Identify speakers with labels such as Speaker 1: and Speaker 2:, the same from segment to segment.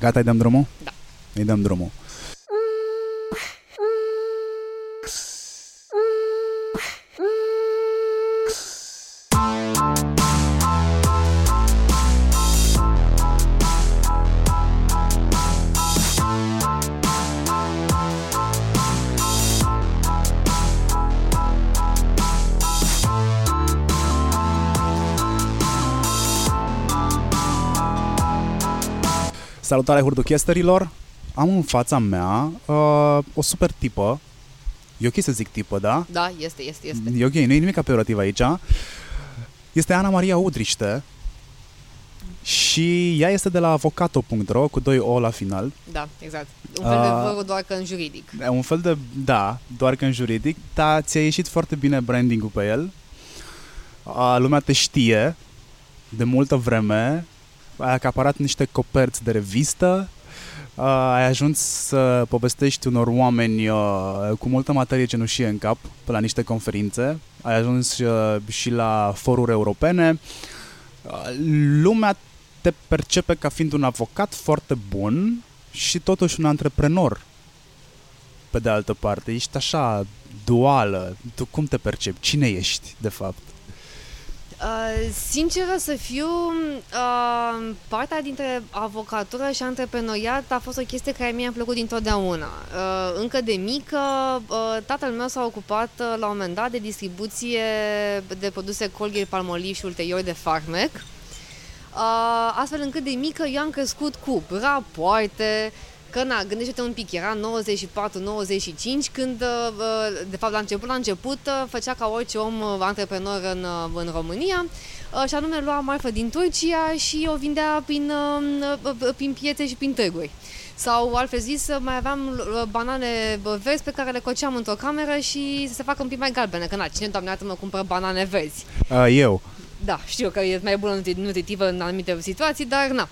Speaker 1: Gata, îi dăm drumul?
Speaker 2: Da.
Speaker 1: Îi dăm drumul. Salutare hurduchesterilor! Am în fața mea uh, o super tipă. E ok să zic tipă, da?
Speaker 2: Da, este, este, este.
Speaker 1: E ok, nu e nimic peorativ aici. Este Ana Maria Udriște și ea este de la avocato.ro cu 2 O la final.
Speaker 2: Da, exact. Un fel de
Speaker 1: Ah.
Speaker 2: voră doar că în juridic.
Speaker 1: E Un fel de, da, doar că în juridic, dar ți-a ieșit foarte bine branding-ul pe el. A, lumea te știe de multă vreme, ai acaparat niște coperți de revistă, a, ai ajuns să povestești unor oameni a, cu multă materie cenușie în cap pe la niște conferințe, ai ajuns a, și la foruri europene. A, lumea te percepe ca fiind un avocat foarte bun și totuși un antreprenor pe de altă parte, ești așa duală. Tu cum te percepi? Cine ești, de fapt?
Speaker 2: Uh, sinceră să fiu, uh, partea dintre avocatură și antreprenoriat a fost o chestie care mi-a plăcut dintotdeauna. Uh, încă de mică, uh, tatăl meu s-a ocupat uh, la un moment dat de distribuție de produse Colgate Palmolive și ulterior de Farmec. Uh, astfel încât de mică eu am crescut cu rapoarte, că na, gândește-te un pic, era 94-95 când, uh, uh, de fapt la început, la început uh, făcea ca orice om uh, antreprenor în, uh, în România uh, și anume lua marfă din Turcia și o vindea prin, uh, uh, prin piețe și prin târguri. Sau, altfel zis, uh, mai aveam uh, banane uh, verzi pe care le coceam într-o cameră și să se facă un pic mai galbene, că na, cine, doamne, iartă mă cumpără banane verzi?
Speaker 1: Uh, eu.
Speaker 2: Da, știu că e mai bună nutri- nutritivă în anumite situații, dar na.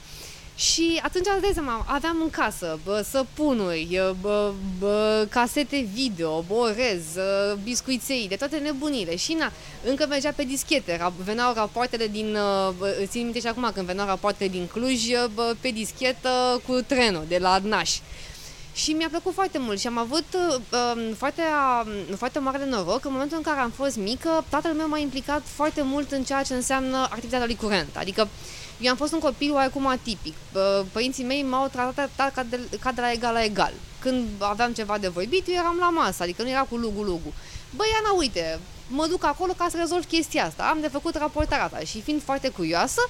Speaker 2: Și atunci îți dai seama, aveam în casă bă, săpunuri, bă, bă, casete video, borez, ă, biscuiței, de toate nebunile. Și na, încă mergea pe dischete, ra- veneau rapoartele din, ă, bă, îți țin minte și acum când veneau rapoartele din Cluj bă, pe dischetă cu trenul de la Adnaș. Și mi-a plăcut foarte mult și am avut uh, um, foarte, uh, foarte mare noroc în momentul în care am fost mică, tatăl meu m-a implicat foarte mult în ceea ce înseamnă activitatea lui curentă. Adică eu am fost un copil oarecum atipic. Uh, Părinții mei m-au tratat ca de, ca de la egal la egal. Când aveam ceva de vorbit, eu eram la masă, adică nu era cu lugu-lugu. Băi, Ana, uite, mă duc acolo ca să rezolv chestia asta, am de făcut raportarea asta și fiind foarte curioasă,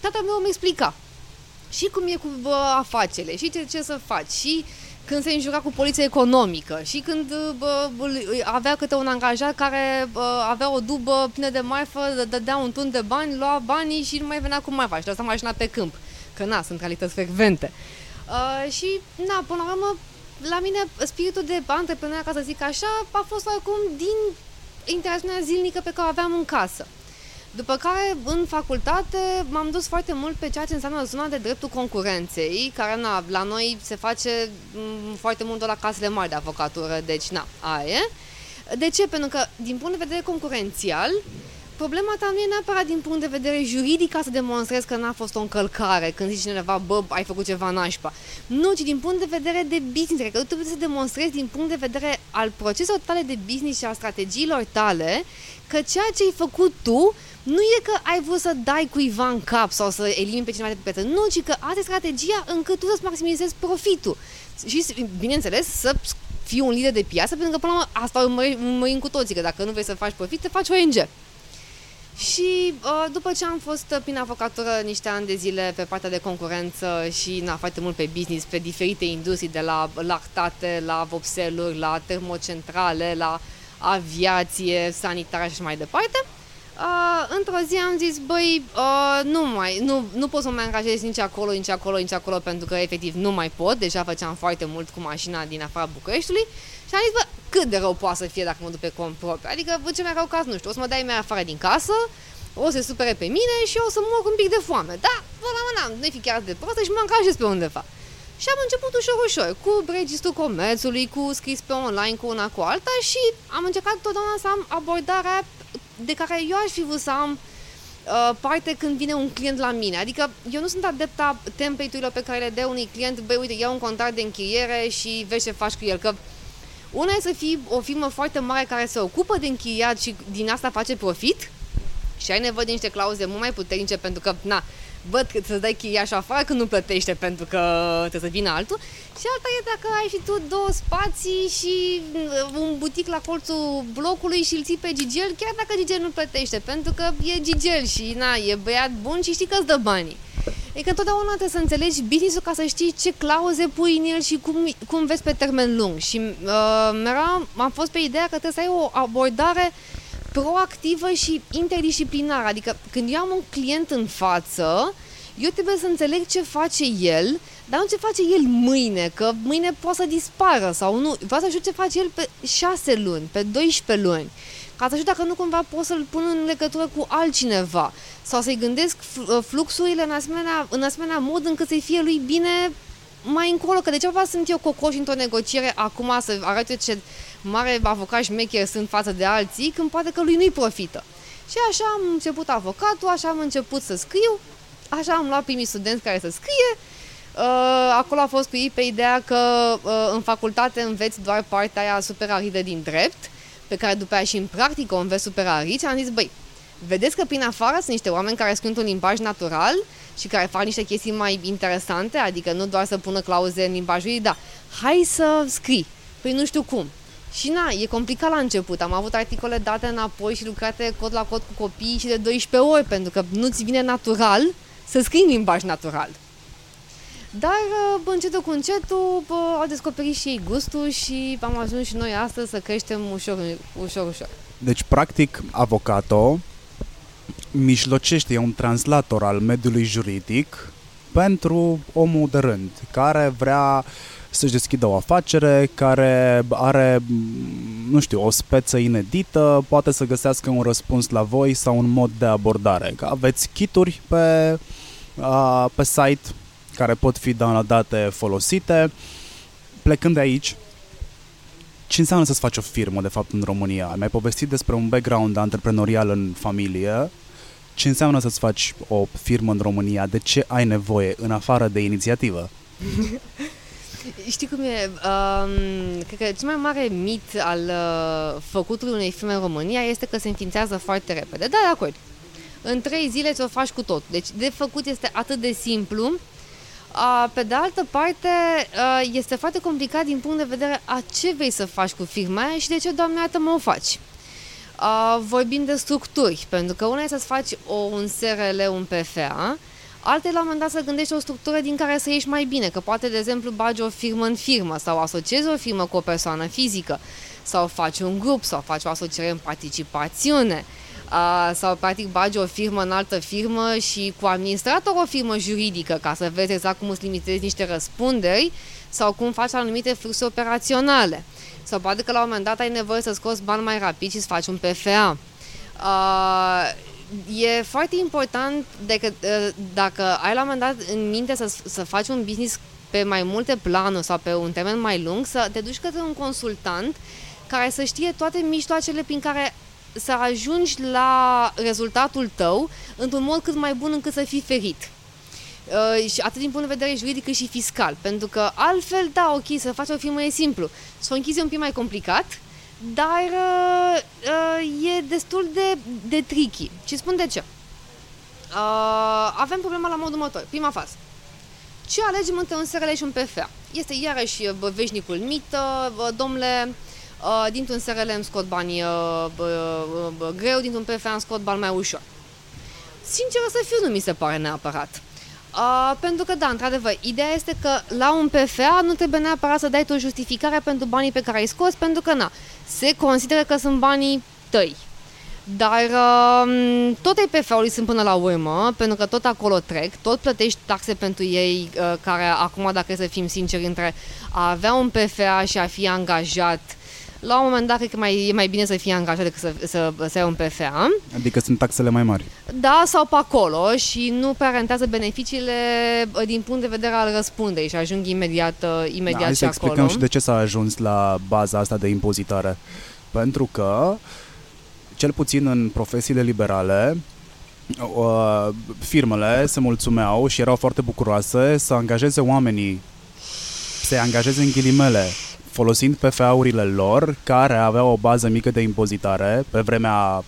Speaker 2: tatăl meu îmi explica și cum e cu bă, afacerile, și ce, ce să faci, și când se înjura cu poliția economică, și când bă, bă, avea câte un angajat care bă, avea o dubă plină de marfă, dă- dădea un tun de bani, lua banii și nu mai venea cu marfa și lăsa mașina pe câmp. Că na, sunt calități frecvente. Uh, și, na, până la urmă, la mine spiritul de antreprenor, ca să zic așa, a fost oricum din interacțiunea zilnică pe care o aveam în casă. După care, în facultate, m-am dus foarte mult pe ceea ce înseamnă zona de dreptul concurenței, care, na, la noi se face m, foarte mult de la casele mari de avocatură, deci, na, aia e. De ce? Pentru că, din punct de vedere concurențial, problema ta nu e neapărat din punct de vedere juridic ca să demonstrezi că n-a fost o încălcare, când zici cineva, bă, ai făcut ceva nașpa. Nu, ci din punct de vedere de business, adică tu trebuie să demonstrezi din punct de vedere al proceselor tale de business și a strategiilor tale, că ceea ce ai făcut tu nu e că ai vrut să dai cuiva în cap sau să elimini pe cineva de pe piață, nu, ci că asta e strategia încât tu să-ți maximizezi profitul. Și, bineînțeles, să fii un lider de piață, pentru că, până la urmă, asta urmări- urmărim cu toții, că dacă nu vrei să faci profit, te faci ONG. Și uh, după ce am fost uh, prin avocatură niște ani de zile pe partea de concurență și na, foarte mult pe business, pe diferite industrii, de la lactate, la vopseluri, la termocentrale, la aviație, sanitară și așa mai departe, uh, într-o zi am zis, băi, uh, nu mai, nu, nu pot să mă angajez nici acolo, nici acolo, nici acolo, pentru că efectiv nu mai pot, deja făceam foarte mult cu mașina din afara Bucureștiului și am zis, bă, cât de rău poate să fie dacă mă duc pe cont propriu? Adică, bă, ce mai rău caz, nu știu, o să mă dai mai afară din casă, o să se supere pe mine și o să mor cu un pic de foame. Da, bă, la mână, nu fi chiar de prostă și mă angajez pe undeva. Și am început ușor, ușor, cu registrul comerțului, cu scris pe online, cu una cu alta și am încercat totdeauna să am abordarea de care eu aș fi vrut să am uh, parte când vine un client la mine. Adică eu nu sunt adepta template-urilor pe care le dă unui client, băi, uite, ia un contract de închiriere și vezi ce faci cu el, că una e să fii o firmă foarte mare care se ocupă de închiriat și din asta face profit și ai nevoie de niște clauze mult mai puternice pentru că, na, văd că să dai chiriașul afară când nu plătește pentru că trebuie să vină altul și alta e dacă ai și tu două spații și uh, un butic la colțul blocului și îl ții pe Gigel chiar dacă Gigel nu plătește pentru că e Gigel și na, e băiat bun și știi că îți dă banii. E că întotdeauna trebuie să înțelegi business ca să știi ce clauze pui în el și cum, cum vezi pe termen lung. Și uh, mereu am fost pe ideea că trebuie să ai o abordare proactivă și interdisciplinară. Adică când eu am un client în față, eu trebuie să înțeleg ce face el, dar nu ce face el mâine, că mâine poate să dispară sau nu. Vreau să știu ce face el pe 6 luni, pe 12 luni. Ca să știu dacă nu cumva pot să-l pun în legătură cu altcineva sau să-i gândesc fluxurile în asemenea, în asemenea mod încât să-i fie lui bine mai încolo, că degeaba sunt eu cocoș într-o negociere acum să arăt ce mare avocat șmecher sunt față de alții, când poate că lui nu-i profită. Și așa am început avocatul, așa am început să scriu, așa am luat primii studenți care să scrie, uh, acolo a fost cu ei pe ideea că uh, în facultate înveți doar partea aia super aridă din drept, pe care după aia și în practică o înveți super arid și am zis, băi, vedeți că prin afară sunt niște oameni care scriu un limbaj natural și care fac niște chestii mai interesante, adică nu doar să pună clauze în limbajul ei, da, hai să scrii. Păi nu știu cum. Și na, e complicat la început. Am avut articole date înapoi și lucrate cod la cod cu copii și de 12 ori, pentru că nu-ți vine natural să scrii în limbaj natural. Dar bă, încetul cu încetul bă, au descoperit și ei gustul și am ajuns și noi astăzi să creștem ușor, ușor, ușor.
Speaker 1: Deci, practic, avocato mijlocește, e un translator al mediului juridic pentru omul de rând, care vrea să-și deschidă o afacere, care are, nu știu, o speță inedită, poate să găsească un răspuns la voi sau un mod de abordare. Că aveți kituri pe, uh, pe site care pot fi downloadate, folosite. Plecând de aici, ce înseamnă să-ți faci o firmă, de fapt, în România? Mi-ai povestit despre un background antreprenorial în familie. Ce înseamnă să-ți faci o firmă în România? De ce ai nevoie, în afară de inițiativă?
Speaker 2: Știi cum e? Um, cred că cel mai mare mit al uh, făcutului unei firme în România este că se înființează foarte repede. Da, de acord. În trei zile ți-o faci cu tot. Deci de făcut este atât de simplu. Uh, pe de altă parte, uh, este foarte complicat din punct de vedere a ce vei să faci cu firma aia și de ce, doamne, iată, mă o faci. Uh, vorbim de structuri, pentru că una e să-ți faci o, un SRL, un PFA, Alte, la un moment dat, să gândești o structură din care să ieși mai bine, că poate, de exemplu, bagi o firmă în firmă sau asociezi o firmă cu o persoană fizică sau faci un grup sau faci o asociere în participațiune uh, sau, practic, bagi o firmă în altă firmă și cu administrator o firmă juridică ca să vezi exact cum îți limitezi niște răspunderi sau cum faci anumite fluxuri operaționale. Sau poate că la un moment dat ai nevoie să scoți bani mai rapid și să faci un PFA. Uh, e foarte important decât, uh, dacă ai la un moment dat în minte să, să faci un business pe mai multe planuri sau pe un termen mai lung, să te duci către un consultant care să știe toate mijloacele prin care să ajungi la rezultatul tău într-un mod cât mai bun încât să fii ferit. Uh, și atât din punct de vedere juridic cât și fiscal. Pentru că altfel, da, ok, să faci o firmă e simplu. Să o închizi un pic mai complicat, dar uh, uh, e destul de, de tricky. Și spun de ce. Uh, avem problema la modul următor. Prima fază. Ce alegem între un SRL și un PFA? Este iarăși bă, veșnicul mită, bă, domnule, uh, dintr-un SRL îmi scot bani uh, bă, bă, greu, dintr-un PFA îmi scot bani mai ușor. Sincer să fiu, nu mi se pare neapărat. Uh, pentru că, da, într-adevăr, ideea este că la un PFA nu trebuie neapărat să dai tu o justificare pentru banii pe care ai scos, pentru că, na, se consideră că sunt banii tăi. Dar uh, tot IPF-ului sunt până la urmă, pentru că tot acolo trec, tot plătești taxe pentru ei, uh, care acum, dacă să fim sinceri, între a avea un PFA și a fi angajat la un moment dat cred că mai, e mai bine să fie angajat decât să, să, să ai un PFA.
Speaker 1: Adică sunt taxele mai mari.
Speaker 2: Da, sau pe acolo și nu prea rentează beneficiile din punct de vedere al răspunderii și ajung imediat, uh, imediat da, hai și
Speaker 1: să
Speaker 2: acolo.
Speaker 1: explicăm și de ce s-a ajuns la baza asta de impozitare. Pentru că, cel puțin în profesiile liberale, uh, firmele se mulțumeau și erau foarte bucuroase să angajeze oamenii, să angajeze în ghilimele, folosind PFA-urile lor, care aveau o bază mică de impozitare pe vremea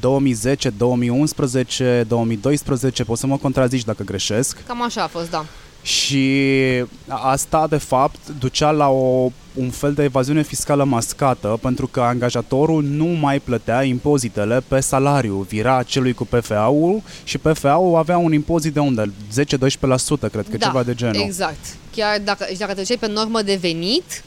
Speaker 1: 2010, 2011, 2012, poți să mă contrazici dacă greșesc.
Speaker 2: Cam așa a fost, da.
Speaker 1: Și asta, de fapt, ducea la o, un fel de evaziune fiscală mascată, pentru că angajatorul nu mai plătea impozitele pe salariu. Vira celui cu PFA-ul și PFA-ul avea un impozit de unde? 10-12%, cred că
Speaker 2: da,
Speaker 1: ceva de genul.
Speaker 2: exact. Chiar dacă, și dacă treceai pe normă de venit,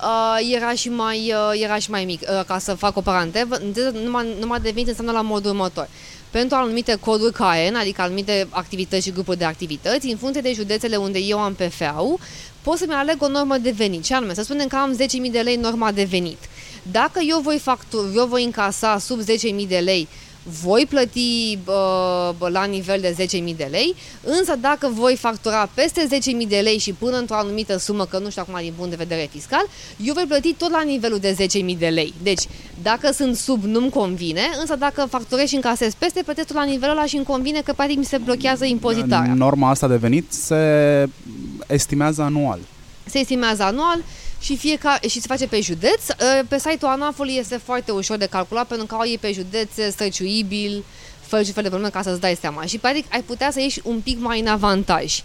Speaker 2: uh, era, și mai, uh, era și mai mic. Uh, ca să fac o paranteză, numai, numai de venit înseamnă la modul următor pentru anumite coduri CAEN, adică anumite activități și grupuri de activități, în funcție de județele unde eu am PFA-ul, pot să-mi aleg o normă de venit. Și anume, să spunem că am 10.000 de lei norma de venit. Dacă eu voi, factur, eu voi încasa sub 10.000 de lei voi plăti uh, la nivel de 10.000 de lei, însă dacă voi factura peste 10.000 de lei și până într-o anumită sumă, că nu știu acum din punct de vedere fiscal, eu voi plăti tot la nivelul de 10.000 de lei. Deci, dacă sunt sub, nu-mi convine, însă dacă facturez și încasez peste, plătesc tot la nivelul ăla și îmi convine că practic mi se blochează impozitarea.
Speaker 1: Norma asta de venit se estimează anual.
Speaker 2: Se estimează anual și, fiecare, și se face pe județ. Ă, pe site-ul ANAF-ului este foarte ușor de calculat pentru că e pe județ străciuibil, fel și fel de probleme ca să-ți dai seama. Și practic ai putea să ieși un pic mai în avantaj.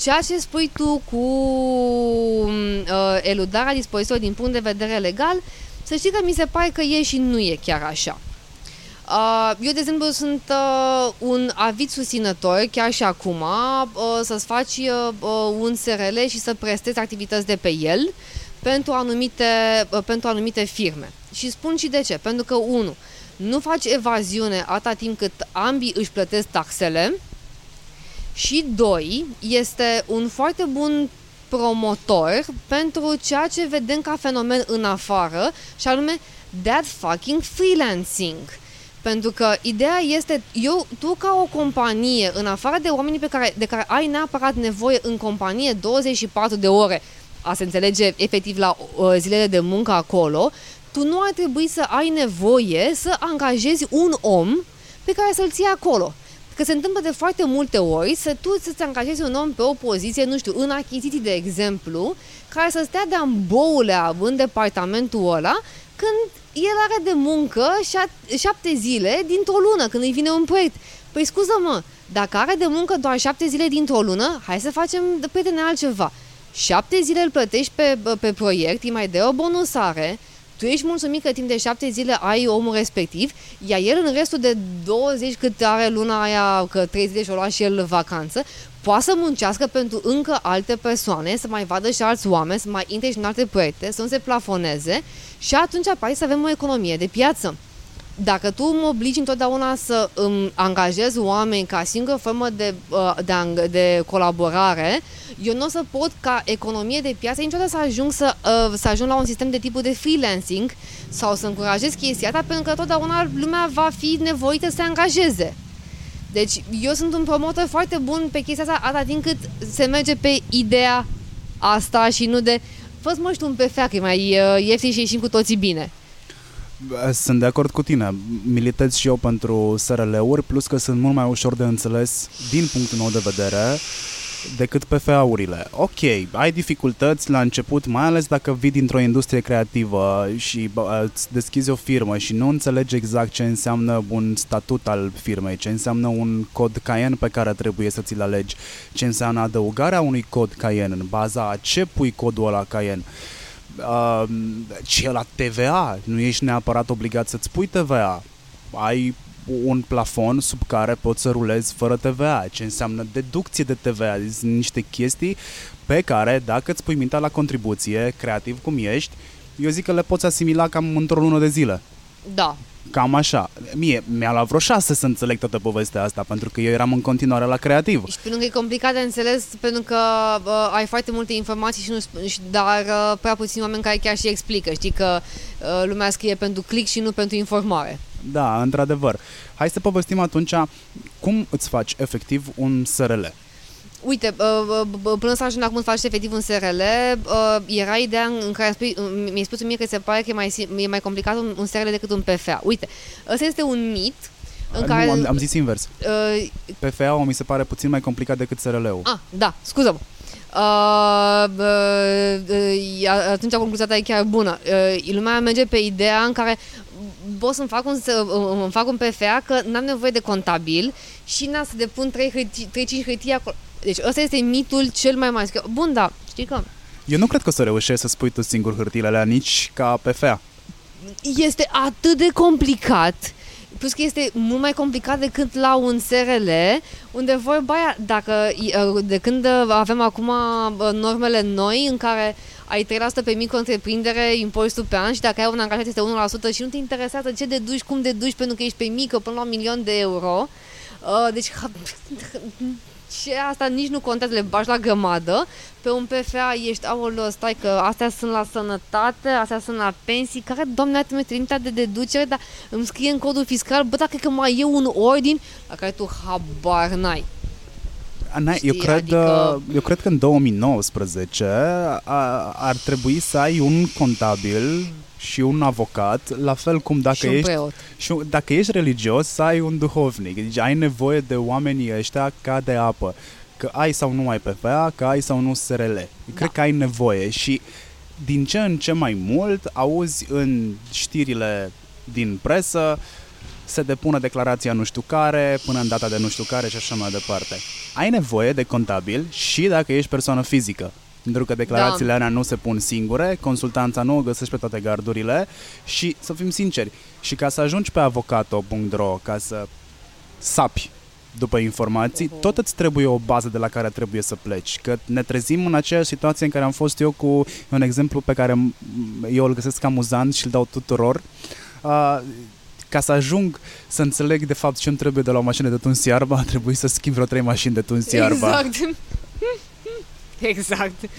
Speaker 2: Ceea ce spui tu cu uh, eludarea dispozițiilor din punct de vedere legal, să știi că mi se pare că e și nu e chiar așa. Uh, eu, de exemplu, sunt uh, un avid susținător, chiar și acum, uh, să-ți faci uh, uh un SRL și să prestezi activități de pe el pentru anumite, uh, pentru anumite firme. Și spun și de ce. Pentru că, unu, nu faci evaziune atâta timp cât ambii își plătesc taxele și, doi, este un foarte bun promotor pentru ceea ce vedem ca fenomen în afară și anume that fucking freelancing. Pentru că ideea este, eu, tu ca o companie, în afară de oamenii pe care, de care ai neapărat nevoie în companie 24 de ore, a se înțelege efectiv la uh, zilele de muncă acolo, tu nu ar trebui să ai nevoie să angajezi un om pe care să-l ții acolo. Că se întâmplă de foarte multe ori să tu să-ți angajezi un om pe o poziție, nu știu, în achiziții, de exemplu, care să stea de-a boule în departamentul ăla, când el are de muncă șapte zile dintr-o lună, când îi vine un proiect. Păi scuză-mă, dacă are de muncă doar șapte zile dintr-o lună, hai să facem de prietene altceva. Șapte zile îl plătești pe, pe proiect, îi mai dă o bonusare, tu ești mulțumit că timp de șapte zile ai omul respectiv, iar el în restul de 20 cât are luna aia, că 30 și-o lua și el vacanță, poate să muncească pentru încă alte persoane, să mai vadă și alți oameni, să mai intre și în alte proiecte, să nu se plafoneze și atunci apare să avem o economie de piață. Dacă tu mă obligi întotdeauna să îmi angajez oameni ca singură formă de, uh, de, de colaborare, eu nu o să pot ca economie de piață niciodată să ajung, să, uh, să ajung la un sistem de tipul de freelancing sau să încurajez chestia asta, pentru că totdeauna lumea va fi nevoită să se angajeze. Deci eu sunt un promotor foarte bun pe chestia asta atât timp cât se merge pe ideea asta și nu de fă mă știu un PFA că e mai uh, ieftin și ieșim cu toții bine.
Speaker 1: Sunt de acord cu tine. Militez și eu pentru SRL-uri, plus că sunt mult mai ușor de înțeles din punctul meu de vedere decât PFA-urile. Ok, ai dificultăți la început, mai ales dacă vii dintr-o industrie creativă și bă, îți deschizi o firmă și nu înțelegi exact ce înseamnă un statut al firmei, ce înseamnă un cod Cayenne pe care trebuie să ți-l alegi, ce înseamnă adăugarea unui cod Cayenne, în baza a ce pui codul ăla Cayenne. Uh, ce la TVA, nu ești neapărat obligat să-ți pui TVA. Ai un plafon sub care poți să rulezi fără TVA, ce înseamnă deducție de TVA, sunt niște chestii pe care, dacă îți pui mintea la contribuție, creativ cum ești, eu zic că le poți asimila cam într-o lună de zile.
Speaker 2: Da.
Speaker 1: Cam așa. Mie mi-a luat vreo șase să înțeleg toată povestea asta, pentru că eu eram în continuare la creativ.
Speaker 2: Și pentru că e complicat de înțeles, pentru că uh, ai foarte multe informații, și nu, și, dar uh, prea puțini oameni care chiar și explică. Știi că uh, lumea scrie pentru click și nu pentru informare.
Speaker 1: Da, într-adevăr. Hai să povestim atunci cum îți faci efectiv un SRL.
Speaker 2: Uite, uh, uh, până să ajung acum să faci efectiv un SRL, uh, era ideea în care spui, mi-ai spus mie că se pare că e mai, e mai complicat un, un SRL decât un PFA. Uite, ăsta este un mit în
Speaker 1: nu,
Speaker 2: care...
Speaker 1: am, am zis invers.
Speaker 2: uh,
Speaker 1: PFA-ul mi se pare puțin mai complicat decât SRL-ul.
Speaker 2: Ah, da, scuză-mă. Uh, uh, uh, atunci concluzia ta e chiar bună. Uh, lumea merge pe ideea în care pot să-mi fac un, să, uh, îmi fac un PFA că n-am nevoie de contabil și n-am să depun 3-5 hârtii acolo. Deci ăsta este mitul cel mai mare. Zic, Bun, da, știi că
Speaker 1: Eu nu cred că o să reușești să spui tu singur hârtiile alea nici ca PFA.
Speaker 2: este atât de complicat plus că este mult mai complicat decât la un SRL, unde vorba aia, dacă, de când avem acum uh, normele noi în care ai 3% pe micro-întreprindere, impozitul pe an și dacă ai un angajat este 1% și nu te interesează ce deduci, cum deduci, pentru că ești pe mică până la un milion de euro, uh, deci și asta nici nu contează, le bagi la grămadă. Pe un PFA ești, aoleo, stai că astea sunt la sănătate, astea sunt la pensii, care, doamne, mi trimite de deducere, dar îmi scrie în codul fiscal, bă, dacă că mai e un ordin la care tu habar n-ai.
Speaker 1: Ana, eu, cred, adică... eu cred că în 2019 a, ar trebui să ai un contabil și un avocat, la fel cum dacă
Speaker 2: și
Speaker 1: ești
Speaker 2: preot.
Speaker 1: și dacă ești religios, să ai un duhovnic. Deci ai nevoie de oamenii ăștia ca de apă. Că ai sau nu ai PFA, că ai sau nu SRL. Da. Cred că ai nevoie și din ce în ce mai mult auzi în știrile din presă se depună declarația nu știu care, până în data de nu știu care și așa mai departe. Ai nevoie de contabil și dacă ești persoană fizică. Pentru că declarațiile da. alea nu se pun singure, consultanța nu o găsești pe toate gardurile și, să fim sinceri, și ca să ajungi pe avocato.ro, ca să sapi după informații, uh-huh. tot îți trebuie o bază de la care trebuie să pleci. Că ne trezim în aceeași situație în care am fost eu cu un exemplu pe care eu îl găsesc amuzant și îl dau tuturor. Uh, ca să ajung să înțeleg de fapt ce îmi trebuie de la o mașină de tuns iarba, a trebuit să schimb vreo trei mașini de tuns iarba.
Speaker 2: Exact. Exact.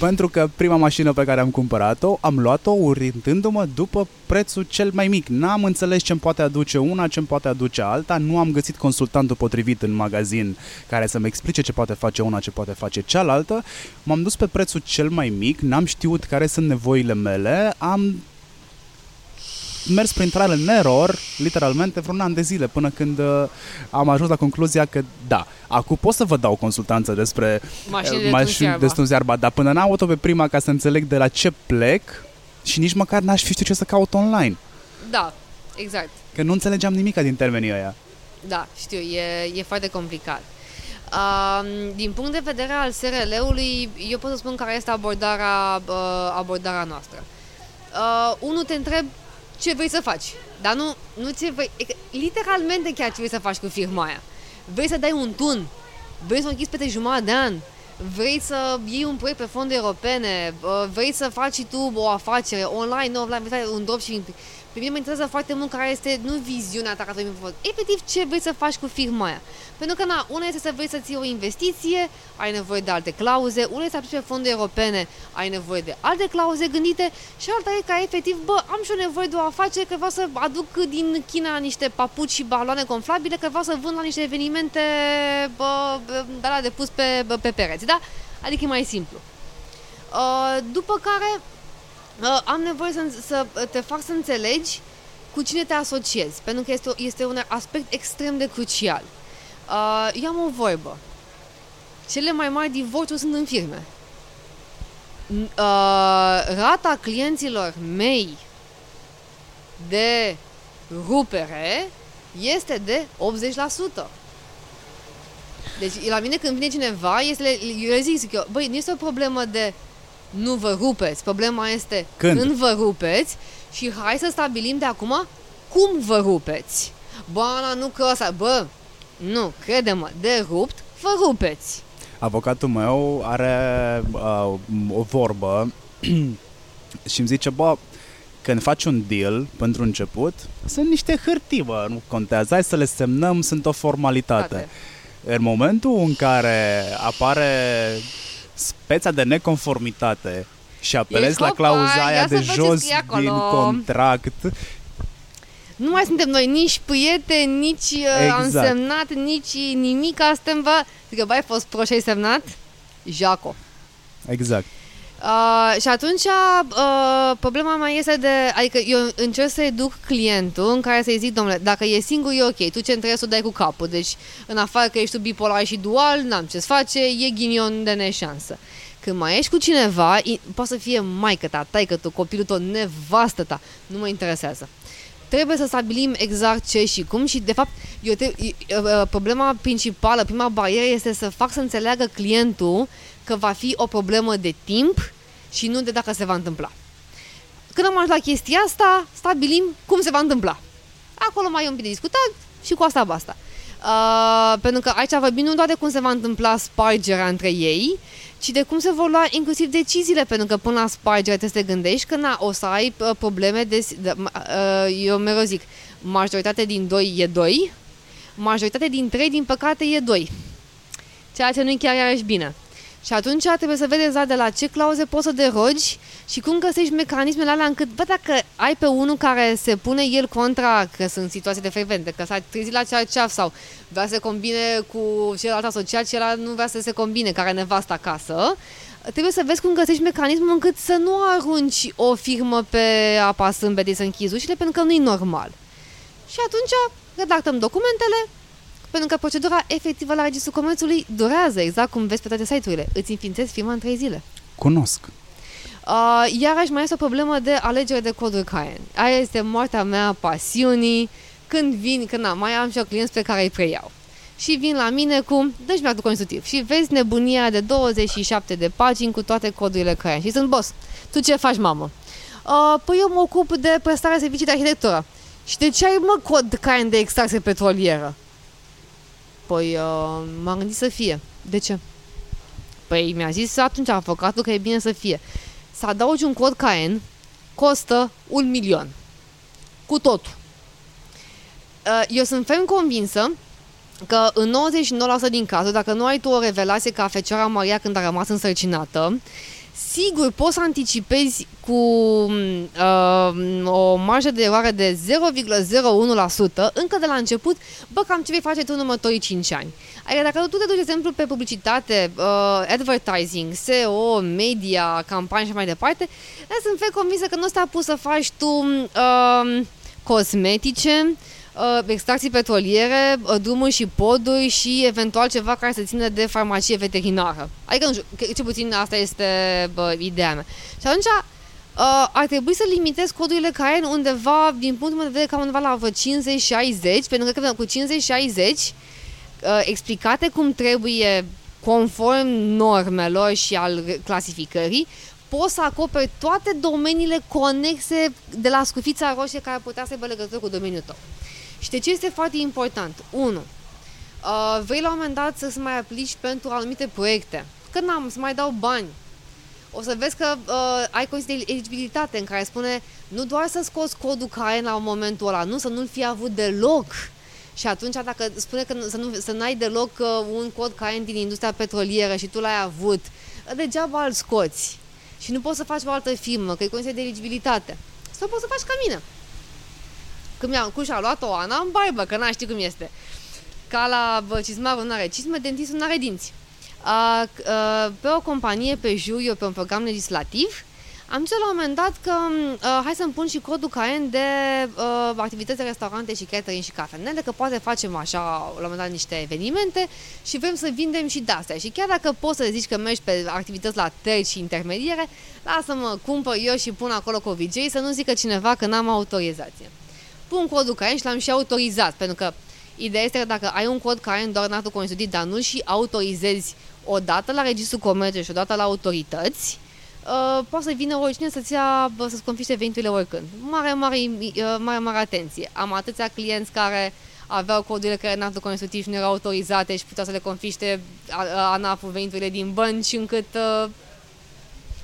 Speaker 1: Pentru că prima mașină pe care am cumpărat-o, am luat-o orientându-mă după prețul cel mai mic. N-am înțeles ce-mi poate aduce una, ce-mi poate aduce alta, nu am găsit consultantul potrivit în magazin care să-mi explice ce poate face una, ce poate face cealaltă. M-am dus pe prețul cel mai mic, n-am știut care sunt nevoile mele, am mers prin trial and error, literalmente, vreun an de zile, până când uh, am ajuns la concluzia că, da, acum pot să vă dau consultanță despre
Speaker 2: mașini de, mașini
Speaker 1: de iarba, dar până n-am avut-o pe prima ca să înțeleg de la ce plec și nici măcar n-aș fi știut ce să caut online.
Speaker 2: Da, exact.
Speaker 1: Că nu înțelegeam nimic din termenii ăia.
Speaker 2: Da, știu, e, e foarte complicat. Uh, din punct de vedere al SRL-ului, eu pot să spun care este abordarea, uh, abordarea noastră. Uh, unul te întreb ce vrei să faci. Dar nu, nu ce vrei, literalmente chiar ce vrei să faci cu firma aia. Vrei să dai un tun, vrei să o închizi peste jumătate de an, vrei să iei un proiect pe fonduri europene, vrei să faci tu o afacere online, offline, vrei să un dropshipping. Pe mine mă interesează foarte mult care este, nu viziunea ta ca să efectiv ce vrei să faci cu firma aia. Pentru că, na, una este să vrei să ții o investiție, ai nevoie de alte clauze, una este să pe fonduri europene, ai nevoie de alte clauze gândite și alta e ca efectiv, bă, am și o nevoie de o afacere că vreau să aduc din China niște papuci și baloane conflabile, că vreau să vând la niște evenimente bă, de la de pus pe, bă, pe pereți, da? Adică e mai simplu. Uh, după care uh, am nevoie să, să te fac să înțelegi cu cine te asociezi, pentru că este, este un aspect extrem de crucial. Uh, eu am o vorbă. Cele mai mari divorțuri sunt în firme. Uh, rata clienților mei de rupere este de 80%. Deci la mine când vine cineva, este, eu le zic, că, băi, nu este o problemă de nu vă rupeți, problema este
Speaker 1: când,
Speaker 2: când vă rupeți și hai să stabilim de acum cum vă rupeți. Bă, Ana, nu că asta, bă, nu, crede-mă, de rupt, vă rupeți.
Speaker 1: Avocatul meu are uh, o vorbă și îmi zice, bă, când faci un deal pentru început, sunt niște hârtii, bă, nu contează, hai să le semnăm, sunt o formalitate. Tate. În momentul în care apare speța de neconformitate și apelezi la clauza aia de jos din contract
Speaker 2: nu mai suntem noi nici prieteni, nici uh, exact. am semnat, nici nimic, suntem, bă, zic că, băi, ai fost pro și ai semnat? Jaco.
Speaker 1: Exact.
Speaker 2: Uh, și atunci uh, problema mai este de, adică eu încerc să educ clientul în care să-i zic, domnule, dacă e singur e ok, tu ce trebuie să o dai cu capul, deci în afară că ești tu bipolar și dual, n-am ce-ți face, e ghinion de neșansă. Când mai ești cu cineva, poate să fie maică ta, taică tu, copilul tău, nevastă ta, nu mă interesează. Trebuie să stabilim exact ce și cum și, de fapt, eu te, problema principală, prima barieră este să fac să înțeleagă clientul că va fi o problemă de timp și nu de dacă se va întâmpla. Când am ajuns la chestia asta, stabilim cum se va întâmpla. Acolo mai e un pic de discutat și cu asta basta. Uh, pentru că aici vorbim nu doar de cum se va întâmpla spargerea între ei, ci de cum se vor lua inclusiv deciziile, pentru că până la spargere trebuie să te gândești că na, o să ai uh, probleme de, de uh, eu mereu zic, majoritatea din 2 e 2, majoritatea din 3 din păcate e 2. Ceea ce nu e chiar iarăși bine. Și atunci trebuie să vedeți de la ce clauze poți să derogi și cum găsești mecanismele alea încât, bă, dacă ai pe unul care se pune el contra, că sunt situații de frecvente, că s-a trezit la ceaf sau vrea să se combine cu celălalt asociat, celălalt nu vrea să se combine, care nevasta acasă, trebuie să vezi cum găsești mecanismul încât să nu arunci o firmă pe apa sâmbetei să închizi ușile, pentru că nu e normal. Și atunci redactăm documentele, pentru că procedura efectivă la Registrul Comerțului durează, exact cum vezi pe toate site-urile. Îți înființezi firma în trei zile.
Speaker 1: Cunosc.
Speaker 2: Uh, iarăși mai este o problemă de alegere de coduri Cayenne. Aia este moartea mea pasiunii. Când vin, când am, mai am și o clienți pe care îi preiau. Și vin la mine cu, dă-și mi constitutiv. Și vezi nebunia de 27 de pagini cu toate codurile Cayenne. Și sunt, boss, tu ce faci, mamă? Uh, păi eu mă ocup de prestarea servicii de arhitectură. Și de ce ai, mă, cod Cayenne de extracție petrolieră? Păi uh, m-am gândit să fie. De ce? Păi mi-a zis atunci avocatul că e bine să fie. Să adaugi un cod KN costă un milion. Cu totul. Uh, eu sunt ferm convinsă că în 99% din cazuri, dacă nu ai tu o revelație ca Fecioara Maria când a rămas însărcinată, sigur poți să anticipezi cu uh, o marjă de eroare de 0,01% încă de la început, bă, cam ce vei face tu în următorii 5 ani. Adică dacă tu te duci, de exemplu, pe publicitate, uh, advertising, SEO, media, campanii și mai departe, sunt fel convinsă că nu ți pus să faci tu uh, cosmetice, uh, extracții petroliere, uh, drumuri și poduri și eventual ceva care să țină de farmacie veterinară. Adică, nu știu, ce puțin asta este bă, ideea mea. Și atunci uh, ar trebui să limitez codurile care undeva, din punctul meu de vedere, cam undeva la 50-60, pentru că cu 50-60 uh, explicate cum trebuie conform normelor și al clasificării, poți să acoperi toate domeniile conexe de la scufița roșie care putea să aibă legătură cu domeniul tău. Și de ce este foarte important? 1. Uh, vrei la un moment dat să-ți mai aplici pentru anumite proiecte. Că n-am, să mai dau bani. O să vezi că uh, ai condiții de eligibilitate în care spune nu doar să scoți codul care la momentul ăla, nu, să nu-l fi avut deloc. Și atunci dacă spune că să, nu, să n-ai deloc uh, un cod care din industria petrolieră și tu l-ai avut, degeaba îl scoți. Și nu poți să faci o altă firmă, că e condiție de eligibilitate. Sau poți să faci ca mine. Când mi-am cu și-a luat-o Ana în baibă, că n-a ști cum este. Ca la cizmarul nu are cizme, dentistul nu are dinți. A, a, pe o companie, pe juriu, pe un program legislativ, am zis la un moment dat că uh, hai să-mi pun și codul CAEN de uh, activități de restaurante și catering și cafenele, că poate facem așa la un moment dat niște evenimente și vrem să vindem și de-astea. Și chiar dacă poți să zici că mergi pe activități la terci și intermediere, lasă-mă, cumpăr eu și pun acolo cu VJ să nu zică cineva că n-am autorizație pun codul Cayenne și l-am și autorizat, pentru că ideea este că dacă ai un cod Cayenne doar în actul constituit, dar nu și autorizezi o dată la Registrul Comerțului și o dată la autorități, uh, poate să vină oricine să-ți ia, să-ți confiște veniturile oricând. Mare, mare, uh, mare, mare atenție. Am atâția clienți care aveau codurile care în actul constitutiv și nu erau autorizate și puteau să le confiște ANAF-ul veniturile din bănci încât uh,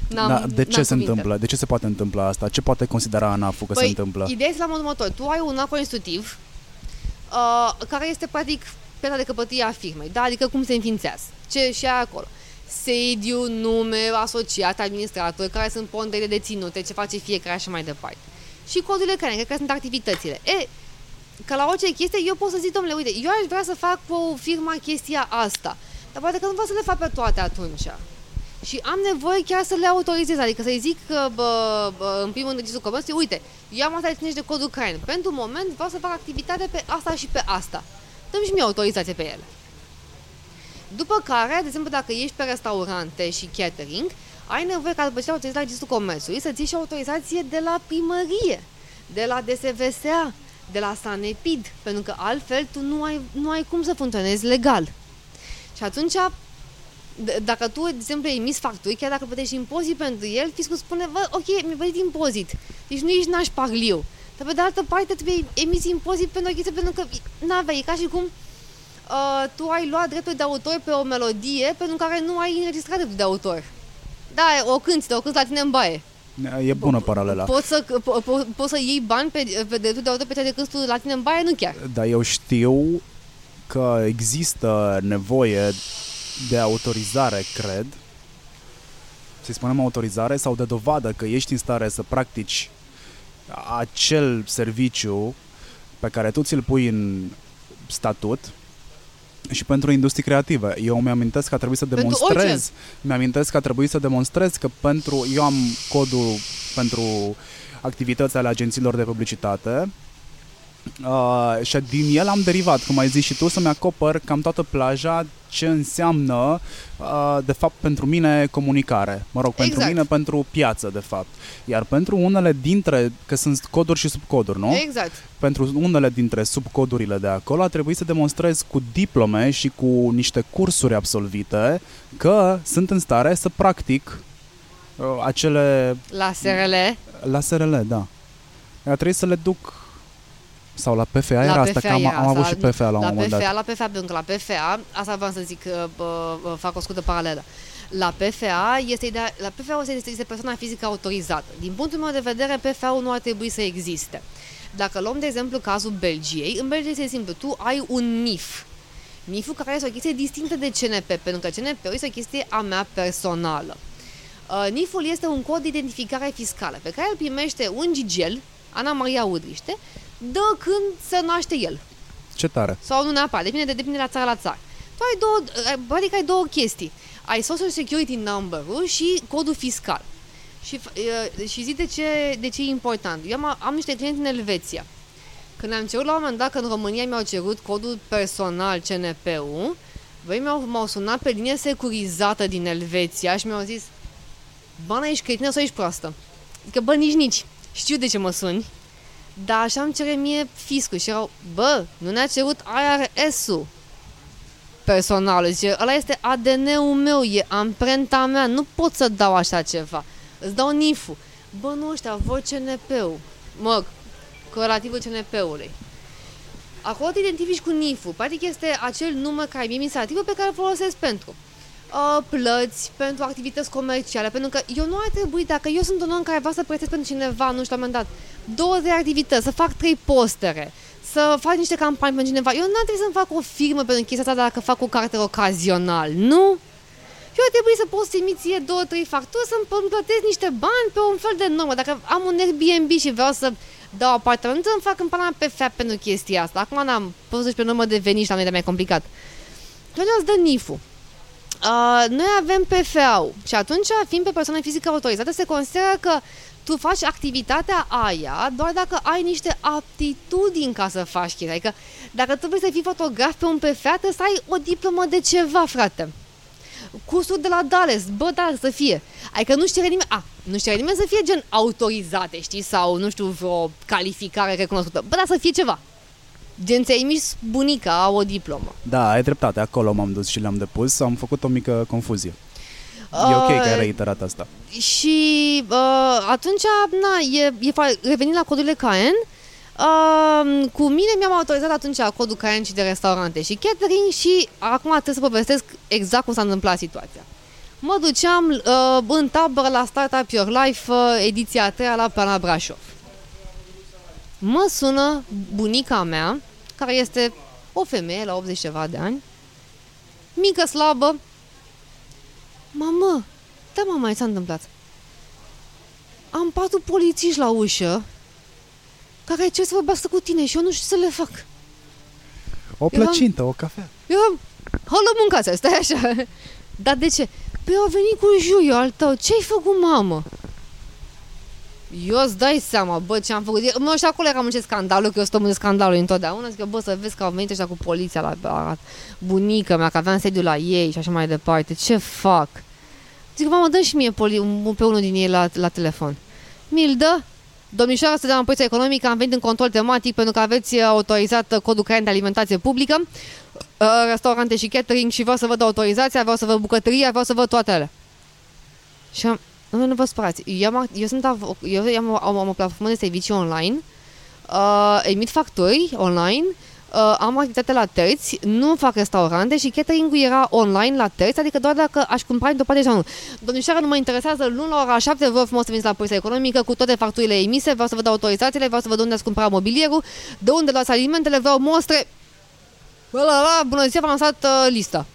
Speaker 1: N-am, da, de ce se întâmplă? De ce se poate întâmpla asta? Ce poate considera ANAF-ul că
Speaker 2: păi,
Speaker 1: se întâmplă?
Speaker 2: Ideea este la modul următor. Tu ai un act constitutiv uh, care este practic piața de căpătâie a firmei, da? adică cum se înființează, ce și acolo. Sediu, nume, asociat, administrator, care sunt pondere deținute, ce face fiecare și mai departe. Și codurile care, care sunt activitățile. E, ca la orice chestie, eu pot să zic, domnule, uite, eu aș vrea să fac cu o firmă chestia asta, dar poate că nu vreau să le fac pe toate atunci. Și am nevoie chiar să le autorizez, adică să-i zic că, bă, bă, în primul rând registrul comerțului, uite, eu am asta de de cod ucrain. Pentru moment vreau să fac activitate pe asta și pe asta. Dăm și mie autorizație pe ele. După care, de exemplu, dacă ești pe restaurante și catering, ai nevoie ca după ce autorizat la registrul comerțului să ții și autorizație de la primărie, de la DSVSA, de la Sanepid, pentru că altfel tu nu ai, nu ai cum să funcționezi legal. Și atunci, dacă tu, de exemplu, emis facturi, chiar dacă plătești impozit pentru el, fiscul spune, bă, ok, mi-ai plătit impozit, deci nu ești naș parliu. Dar pe de altă parte trebuie emis impozit pentru o chestie, pentru că n-avea, e ca și cum uh, tu ai luat dreptul de autor pe o melodie pentru care nu ai înregistrat dreptul de autor. Da, o cânti, o cânti la tine în baie.
Speaker 1: E bună paralela.
Speaker 2: Poți să, po, po, poți să iei bani pe, pe dreptul de autor pe de cânti la tine în baie? Nu chiar.
Speaker 1: Dar eu știu că există nevoie de autorizare, cred, să spunem autorizare sau de dovadă că ești în stare să practici acel serviciu pe care tu ți-l pui în statut și pentru industrie creativă. Eu mi-amintesc că a trebuit să demonstrez, mi-amintesc că a trebuit să demonstrez că pentru, eu am codul pentru activități ale agențiilor de publicitate Uh, și din el am derivat, cum ai zis și tu, să-mi acopăr cam toată plaja ce înseamnă, uh, de fapt, pentru mine comunicare. Mă rog, pentru
Speaker 2: exact.
Speaker 1: mine, pentru piață, de fapt. Iar pentru unele dintre, că sunt coduri și subcoduri, nu?
Speaker 2: Exact.
Speaker 1: Pentru unele dintre subcodurile de acolo a trebuit să demonstrez cu diplome și cu niște cursuri absolvite că sunt în stare să practic uh, acele...
Speaker 2: La SRL?
Speaker 1: La SRL, da. A trebuit să le duc sau la PFA la era PFA asta, că am, am avut și PFA la un
Speaker 2: la
Speaker 1: moment
Speaker 2: PFA,
Speaker 1: dat.
Speaker 2: La PFA, pentru că la PFA, asta vreau să zic, bă, bă, fac o scurtă paralelă. La PFA este ideea, la PFA este, este persoana fizică autorizată. Din punctul meu de vedere, PFA-ul nu ar trebui să existe. Dacă luăm, de exemplu, cazul Belgiei, în Belgia este simplu, tu ai un NIF, NIF-ul care este o chestie distinctă de CNP, pentru că CNP-ul este o chestie a mea personală. Uh, NIF-ul este un cod de identificare fiscală pe care îl primește un gigel, Ana Maria Udriște, dă când se naște el.
Speaker 1: Ce tare.
Speaker 2: Sau nu neapărat, depinde, de, depinde de la țară la țară. Tu ai două, adică ai două chestii. Ai Social Security Number-ul și codul fiscal. Și, uh, și zic de ce, de ce e important. Eu am, am niște clienți în Elveția. Când am cerut la un moment dat că în România mi-au cerut codul personal CNP-ul, voi m-au, m-au sunat pe linie securizată din Elveția și mi-au zis Bana, ești cretină sau ești proastă? Adică, bă, nici, nici. Știu de ce mă suni. Dar așa îmi cere mie fiscul și erau, bă, nu ne-a cerut IRS-ul personal. Zice, ăla este ADN-ul meu, e amprenta mea, nu pot să dau așa ceva. Îți dau NIF-ul. Bă, nu ăștia, vor CNP-ul. Mă, corelativul CNP-ului. Acolo te identifici cu NIF-ul. Practic este acel număr care e administrativ pe care îl folosesc pentru uh, plăți, pentru activități comerciale, pentru că eu nu ar trebui, dacă eu sunt un om care vrea să plătesc pentru cineva, nu știu, la un moment dat, două de activități, să fac trei postere, să fac niște campanii pentru cineva, eu nu ar trebui să-mi fac o firmă pentru chestia asta dacă fac o carte ocazional, nu? Eu ar trebui să pot să ție două, trei facturi, să-mi plătesc niște bani pe un fel de normă. Dacă am un Airbnb și vreau să dau apartament, să-mi fac în pana pe FEAP pentru chestia asta. Acum n-am pus pe normă de venit și la noi de mai complicat. Atunci îți dă NIF-ul. Uh, noi avem PFA-ul și atunci, fiind pe persoană fizică autorizată, se consideră că tu faci activitatea aia doar dacă ai niște aptitudini ca să faci chestia. Adică dacă tu vrei să fii fotograf pe un PFA, trebuie să ai o diplomă de ceva, frate. Cursul de la Dales, bă, da, să fie. Adică nu știe nimeni, a, nu știe nimeni să fie gen autorizate, știi, sau nu știu, vreo calificare recunoscută. Bă, da, să fie ceva. Gen, ți-ai emis bunica o diplomă.
Speaker 1: Da, ai dreptate, acolo m-am dus și le-am depus, am făcut o mică confuzie. E ok că ai reiterat asta.
Speaker 2: Și uh, atunci, na, e, e revenind la codurile Caen, uh, cu mine mi-am autorizat atunci codul Caen și de restaurante și catering și acum trebuie să povestesc exact cum s-a întâmplat situația. Mă duceam uh, în tabără la Startup Your Life, uh, ediția a treia la Plana Brașov. Mă sună bunica mea, care este o femeie la 80 ceva de ani, mică, slabă. Mamă, da, mama, mai s-a întâmplat. Am patru polițiști la ușă care cer să vorbească cu tine și eu nu știu să le fac.
Speaker 1: O plăcintă, eu am, o cafea.
Speaker 2: Eu am, halo, mâncați, stai așa. Dar de ce? Păi au venit cu juiu al tău, ce-ai făcut, mamă? Eu îți dai seama, bă, ce am făcut. Mă, și acolo eram în ce scandalul, că eu stăm în scandalul întotdeauna. Zic că, bă, să vezi că au venit ăștia cu poliția la, la bunica mea, că aveam sediu la ei și așa mai departe. Ce fac? Zic, mamă, dă și mie poli- pe unul din ei la, la telefon. Mi-l dă? Domnișoara, să în poliția economică, am venit în control tematic pentru că aveți autorizat codul creant de alimentație publică, uh, restaurante și catering și vreau să văd autorizația, vreau să văd bucătăria, vreau să văd toate alea. Și am, nu, nu vă spărați. Eu, am, eu, sunt, eu am, am, am o platformă de servicii online, uh, emit facturi online, uh, am activitate la terți, nu fac restaurante și catering-ul era online la terți, adică doar dacă aș cumpăra într-o parte sau nu. Domnișoara, nu mă interesează, luni la ora 7 vă frumos să veniți la poliția economică cu toate facturile emise, vreau să vă dau autorizațiile, vreau să văd unde ați cumpărat mobilierul, de unde luați alimentele, vreau mostre. Bă, la, la, bună ziua, v-am lansat uh, lista.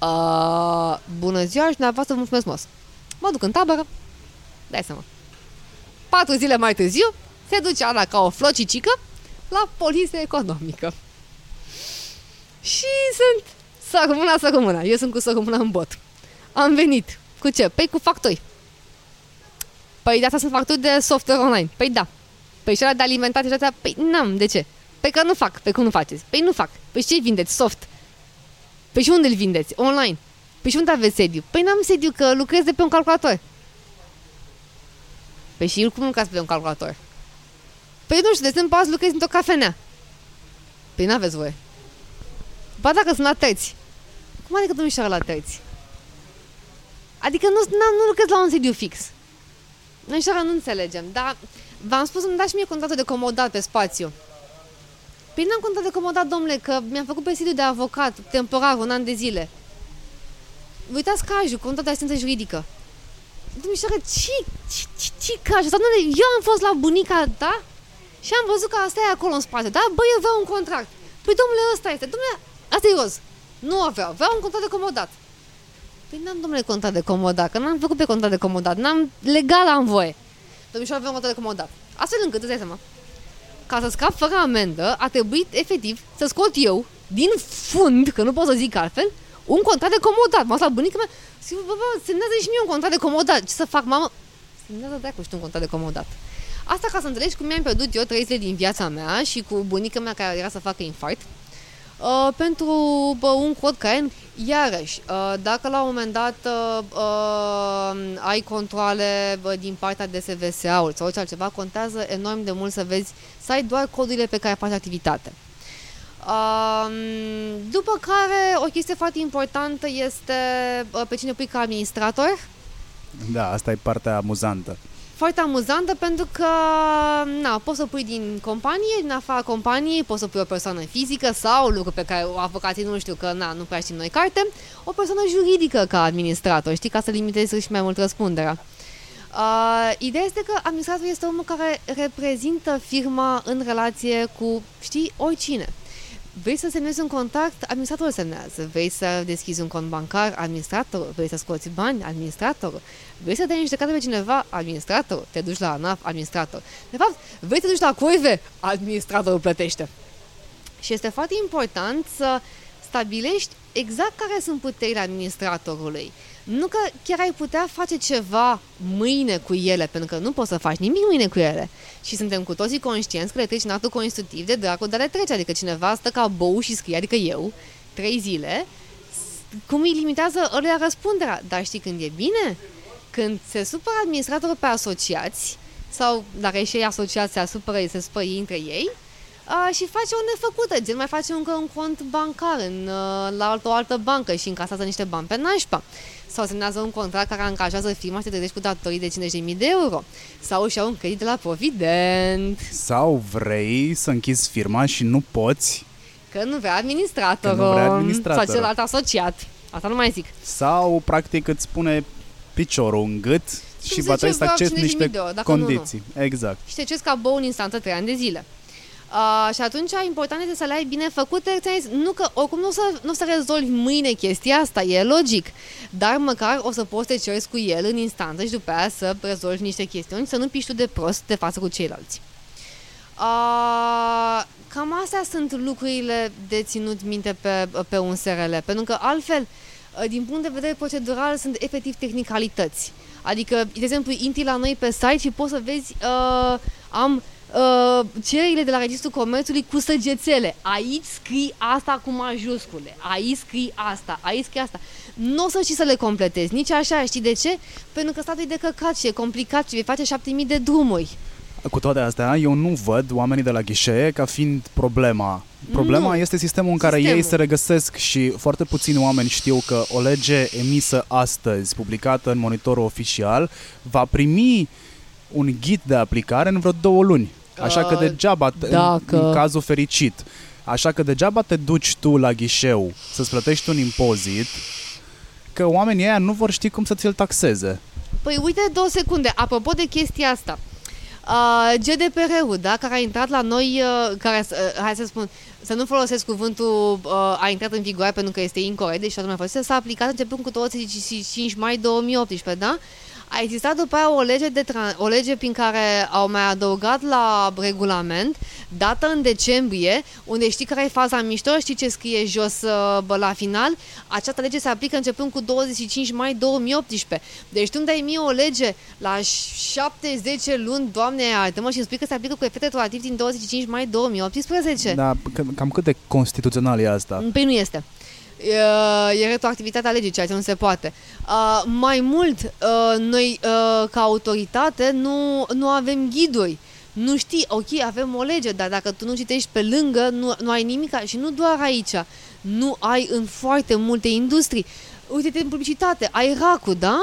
Speaker 2: Uh, bună ziua și dumneavoastră vă mulțumesc frumos. Mă duc în tabără, dai seama. Patru zile mai târziu, se duce Ana ca o flocicică la poliție economică. Și sunt sărămâna, sărămâna. Eu sunt cu sărămâna în bot. Am venit. Cu ce? Păi cu factori. Păi de asta sunt facturi de software online. Păi da. Păi și de alimentație și astea, păi n-am, de ce? Păi că nu fac, pe cum nu faceți? Păi nu fac. Păi ce vindeți? Soft. Păi și unde îl vindeți? Online. Păi și unde aveți sediu? Păi n-am sediu, că lucrez de pe un calculator. Păi și cum lucrați pe un calculator? Păi nu știu, de exemplu, azi lucrezi într-o cafenea. Păi n-aveți voie. Ba dacă sunt la tăți. Cum adică domnișoară la tăți? Adică nu, nu lucrez la un sediu fix. Domnișoară, nu înțelegem, dar v-am spus să-mi dați și mie contractul de comodat pe spațiu. Păi n-am contract de comodat, domnule, că mi-am făcut pe sediu de avocat, temporar, un an de zile. Uitați cajul, contract de asistență juridică. Domnișoară, ce, ce, ce, ce caj? eu am fost la bunica ta și am văzut că asta e acolo în spate. Da, băi, eu vreau un contract. Păi, domnule, ăsta este. Domnule, asta e roz. Nu aveau. Vreau un contract de comodat. Păi n-am, domnule, contract de comodat, că n-am făcut pe contract de comodat. N-am legal am voie. Domnișoara avea un contract de comodat. Astfel încât, îți dai seama, ca să scap fără amendă, a trebuit efectiv să scot eu din fund, că nu pot să zic altfel, un contract de comodat. M-a la bunica mea, zic, bă, bă, semnează și mie un contract de comodat. Ce să fac, mamă? Semnează dracu și un contract de comodat. Asta ca să înțelegi cum mi-am pierdut eu trei zile din viața mea și cu bunica mea care era să facă infarct. Uh, pentru bă, un cod care, iarăși, uh, dacă la un moment dat uh, uh, ai controle bă, din partea de SVSA-uri sau orice altceva, contează enorm de mult să vezi, să ai doar codurile pe care faci activitate. Uh, după care, o chestie foarte importantă este uh, pe cine pui ca administrator.
Speaker 1: Da, asta e partea amuzantă
Speaker 2: foarte amuzantă pentru că na, poți să pui din companie, din afara companiei, poți să pui o persoană fizică sau lucru pe care avocații nu știu că na, nu prea știm noi carte, o persoană juridică ca administrator, știi, ca să limitezi și mai mult răspunderea. Uh, ideea este că administratorul este omul care reprezintă firma în relație cu, știi, oricine. Vrei să semnezi un contract? Administratorul semnează. Vrei să deschizi un cont bancar? Administratorul. Vrei să scoți bani? Administratorul. Vrei să dai niște carte pe cineva? Administratorul. Te duci la ANAF? Administrator. De fapt, vrei să te duci la Coive? Administratorul plătește. Și este foarte important să stabilești exact care sunt puterile administratorului. Nu că chiar ai putea face ceva mâine cu ele, pentru că nu poți să faci nimic mâine cu ele. Și suntem cu toții conștienți că le treci în actul constitutiv de dracu de le trece. Adică cineva stă ca bou și scrie, adică eu, trei zile, cum îi limitează ăluia răspunderea. Dar știi când e bine? Când se supără administratorul pe asociați, sau dacă e și ei asociați, se supără, se supără ei între ei, uh, și face o nefăcută, gen mai face încă un cont bancar în, uh, la altă, o altă bancă și încasează niște bani pe nașpa sau semnează un contract care angajează firma și te trezești cu datorii de 50.000 de euro sau își iau un credit de la Provident.
Speaker 1: Sau vrei să închizi firma și nu poți
Speaker 2: Că nu vrea administratorul că nu vrea administratorul. sau celălalt asociat. Asta nu mai zic.
Speaker 1: Sau practic îți spune piciorul în gât și va trebui să accepti niște condiții. Nu, nu. Exact.
Speaker 2: Și te ca bou în instantă 3 ani de zile. Uh, și atunci important este să le ai bine făcute. Nu că oricum nu o să, nu o să rezolvi mâine chestia asta, e logic. Dar măcar o să poți să te cerți cu el în instanță și după aia să rezolvi niște chestiuni, să nu piși tu de prost de față cu ceilalți. Uh, cam astea sunt lucrurile de ținut minte pe, pe un SRL, pentru că altfel Uh, din punct de vedere procedural sunt efectiv tehnicalități. Adică, de exemplu, intri la noi pe site și poți să vezi, uh, am uh, cererile de la Registrul Comerțului cu săgețele. Aici scrii asta cu majuscule, aici scrii asta, aici scrii asta. Nu o să știi să le completezi, nici așa, știi de ce? Pentru că statul e de căcat și e complicat și vei face șapte mii de drumuri.
Speaker 1: Cu toate astea, eu nu văd oamenii de la ghișee ca fiind problema. Problema
Speaker 2: Nu.
Speaker 1: este sistemul în care
Speaker 2: Sistemul.
Speaker 1: ei se regăsesc și foarte puțini oameni știu că o lege emisă astăzi, publicată în monitorul oficial, va primi un ghid de aplicare în vreo două luni. Așa că
Speaker 2: Uh,
Speaker 1: degeaba, te,
Speaker 2: dacă-
Speaker 1: în cazul fericit, așa că degeaba te duci tu la ghișeu să-ți plătești un impozit, că oamenii ăia nu vor ști cum să ți-l taxeze.
Speaker 2: Păi uite două secunde, apropo de chestia asta. Uh, GDPR-ul, da, care a intrat la noi, uh, care, uh, hai să spun, să nu folosesc cuvântul uh, a intrat în vigoare pentru că este incorect, deci toată lumea folosește, s-a aplicat începând cu 25 mai 2018, da? A existat după aia o lege, de tran- o lege prin care au mai adăugat la regulament, dată în decembrie, unde știi care e faza mișto, știi ce scrie jos uh, bă, la final? Această lege se aplică începând cu 25 mai 2018. Deci tu îmi dai mie o lege la 7-10 luni, doamne, iartă-mă, și îmi spui că se aplică cu efect retroactiv din 25 mai 2018.
Speaker 1: Dar c- cam cât de constituțional e asta?
Speaker 2: Păi nu este. E, e retroactivitatea legii, ceea ce nu se poate. Uh, mai mult, uh, noi uh, ca autoritate nu, nu avem ghiduri. Nu știi, ok, avem o lege, dar dacă tu nu citești pe lângă, nu, nu ai nimic și nu doar aici. Nu ai în foarte multe industrii. Uite-te în publicitate, ai racul, da?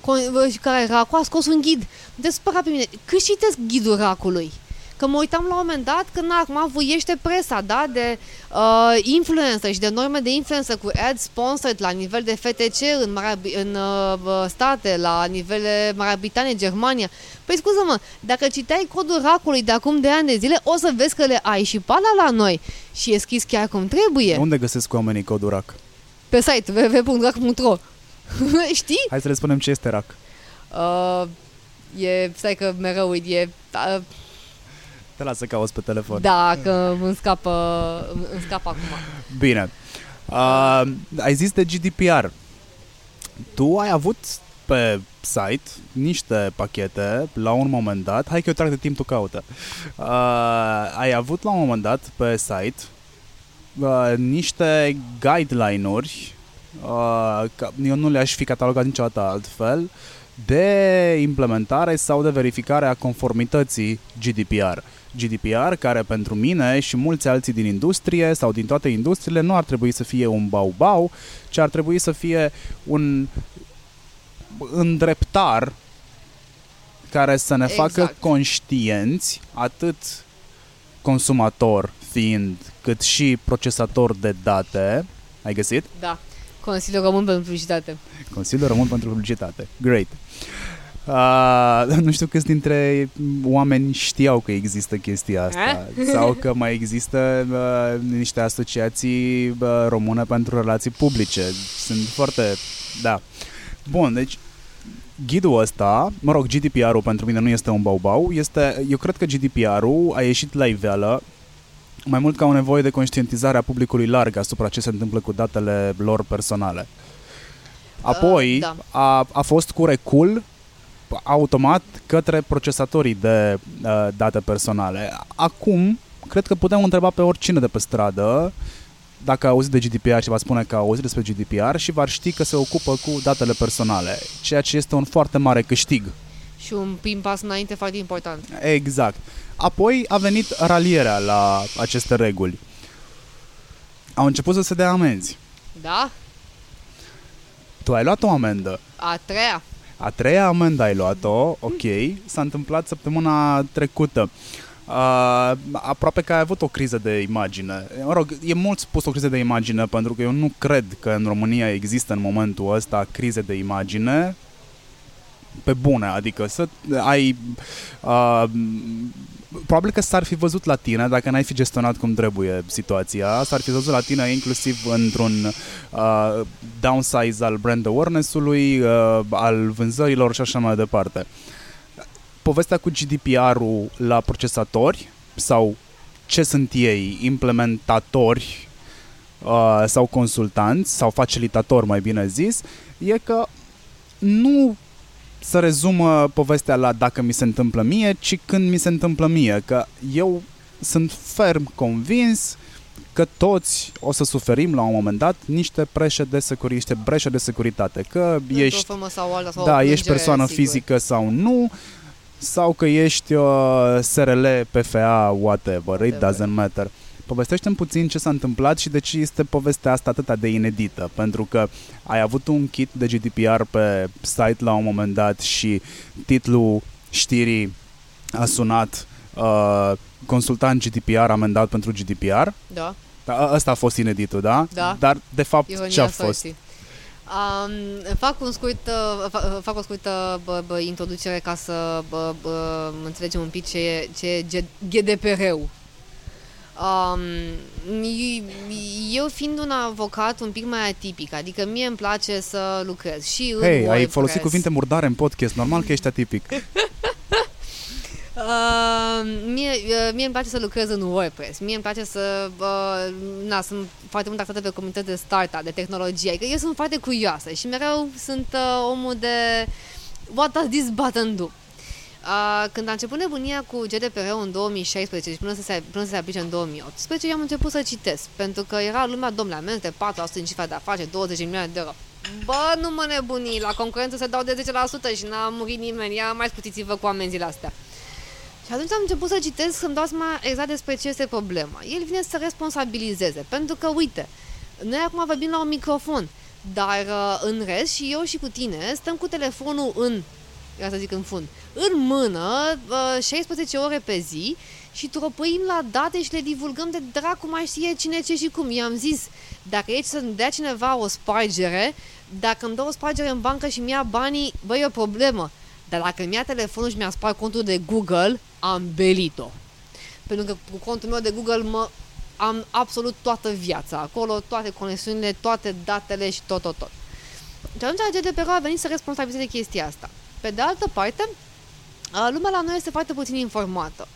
Speaker 2: Con- care Racu a scos un ghid. Nu te spăra pe mine. Cât citesc ghidul Racului? Că mă uitam la un moment dat când acum voiește presa, da, de uh, influencer și de norme de influență cu ad sponsored la nivel de FTC în, Marea, Bri- în uh, state, la nivel de Marea Britanie, Germania. Păi scuză-mă, dacă citeai codul racului de acum de ani de zile, o să vezi că le ai și pe alea la noi. Și e scris chiar cum trebuie.
Speaker 1: Unde găsesc oamenii codul RAC?
Speaker 2: Pe site www.rac.ro Știi?
Speaker 1: Hai să le spunem ce este RAC.
Speaker 2: Uh, e, stai că mereu uit, e, uh,
Speaker 1: Te las să cauți pe telefon.
Speaker 2: da, că îmi scapă, îmi scapă acum.
Speaker 1: Bine. Uh, ai zis de GDPR. Tu ai avut pe site niște pachete la un moment dat. Hai că eu trag de timp, tu caută. Uh, ai avut la un moment dat pe site uh, niște guideline-uri uh, ca- eu nu le-aș fi catalogat niciodată altfel de implementare sau de verificare a conformității GDPR. GDPR, care pentru mine și mulți alții din industrie sau din toate industriile nu ar trebui să fie un bau-bau, ci ar trebui să fie un îndreptar care să ne
Speaker 2: Exact.
Speaker 1: facă conștienți, atât consumator fiind, cât și procesator de date. Ai găsit?
Speaker 2: Da, Consiliul Român pentru Publicitate.
Speaker 1: Consiliul Român pentru Publicitate. Great. Uh, nu știu câți dintre oameni știau că există chestia asta sau că mai există uh, niște asociații uh, române pentru relații publice. Sunt foarte... Da. Bun, deci ghidul ăsta, mă rog, GDPR-ul pentru mine nu este un bau-bau, este, eu cred că GDPR-ul a ieșit la iveală mai mult ca o nevoie de conștientizare a publicului larg asupra ce se întâmplă cu datele lor personale. Apoi
Speaker 2: Uh, da.
Speaker 1: a, a fost cu recul automat către procesatorii de uh, date personale. Acum, cred că putem întreba pe oricine de pe stradă dacă a auzit de GDPR și va spune că a auzit despre GDPR și va ști că se ocupă cu datele personale, ceea ce este un foarte mare câștig.
Speaker 2: Și un prim pas înainte foarte important.
Speaker 1: Exact. Apoi a venit ralierea la aceste reguli. Au început să se dea amenzi.
Speaker 2: Da?
Speaker 1: Tu ai luat o amendă.
Speaker 2: A treia.
Speaker 1: A treia amendă ai luat-o, ok, s-a întâmplat săptămâna trecută. Uh, aproape că ai avut o criză de imagine. Mă rog, e mult spus o criză de imagine pentru că eu nu cred că în România există în momentul ăsta crize de imagine pe bune, adică să ai uh, probabil că s-ar fi văzut la tine dacă n-ai fi gestionat cum trebuie situația, s-ar fi văzut la tine inclusiv într-un uh, downsize al brand awareness-ului, uh, al vânzărilor și așa mai departe. Povestea cu GDPR-ul la procesatori sau ce sunt ei, implementatori uh, sau consultanți sau facilitator, mai bine zis, e că nu să rezumă povestea la dacă mi se întâmplă mie, ci când mi se întâmplă mie, că eu sunt ferm convins că toți o să suferim la un moment dat niște breșe de, securi, niște breșe de securitate, că ești,
Speaker 2: sau alta, sau
Speaker 1: da, ești persoană
Speaker 2: sigur.
Speaker 1: fizică sau nu, sau că ești uh, SRL, PFA, whatever, whatever, it doesn't matter. Povestește-mi puțin ce s-a întâmplat și de ce este povestea asta atât de inedită, pentru că ai avut un kit de GDPR pe site la un moment dat și titlul știrii a sunat uh, consultant GDPR amendat pentru GDPR.
Speaker 2: Da.
Speaker 1: Da, ăsta a fost ineditul, da?
Speaker 2: Da.
Speaker 1: Dar, de fapt,
Speaker 2: Ironia
Speaker 1: ce a
Speaker 2: sorții.
Speaker 1: fost?
Speaker 2: Um, fac, un scurt, uh, fa- fac o scurtă bă, bă, introducere ca să bă, bă, înțelegem un pic ce e, ce e G- GDPR-ul. Um, eu fiind un avocat un pic mai atipic, adică mie îmi place să lucrez și în
Speaker 1: Hei, ai
Speaker 2: WordPress.
Speaker 1: folosit cuvinte murdare în podcast, normal că ești atipic.
Speaker 2: Uh, mie, uh, mie îmi place să lucrez în WordPress. Mie îmi place să... Uh, na, sunt foarte mult activată pe comunități de startup, de tehnologie. Adică eu sunt foarte curioasă și mereu sunt uh, omul de... What does this button do? Uh, când a început nebunia cu GDPR-ul în 2016 și până să, se, până să se aplice în 2018, eu am început să citesc, pentru că era lumea, domnule, amenzi de 4% în cifra de afaceri, 20 milioane de euro. Bă, nu mă nebuni, la concurență se dau de 10% și n-a murit nimeni, ia mai scutiți-vă cu amenziile astea. Și atunci am început să citesc să-mi dau seama exact despre ce este problema. El vine să responsabilizeze, pentru că, uite, noi acum vorbim la un microfon, dar uh, în rest și eu și cu tine stăm cu telefonul în, ia să zic în fund, în mână, uh, 16 ore pe zi și tropăim la date și le divulgăm de dracu mai știe cine ce și cum. I-am zis, dacă e să-mi dea cineva o spargere, dacă îmi dă o spargere în bancă și mi-ia banii, băi, e o problemă. Dar dacă mi-a telefonul și mi-a spart contul de Google, am belit-o. Pentru că cu contul meu de Google mă am absolut toată viața acolo, toate conexiunile, toate datele și tot, tot, tot. Și atunci GDPR a venit să responsabilizeze chestia asta. Pe de altă parte, uh, lumea la noi este foarte puțin informată.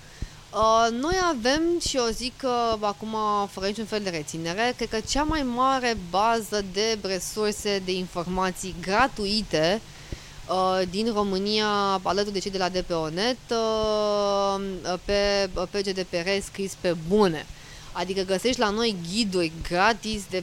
Speaker 2: Uh, noi avem, și eu zic că acum, fără niciun fel de reținere, cred că cea mai mare bază de resurse de informații gratuite uh, din România, alături de cei de la DPONet, uh, pe, pe GDPR scris pe bune. Adică găsești la noi ghiduri gratis de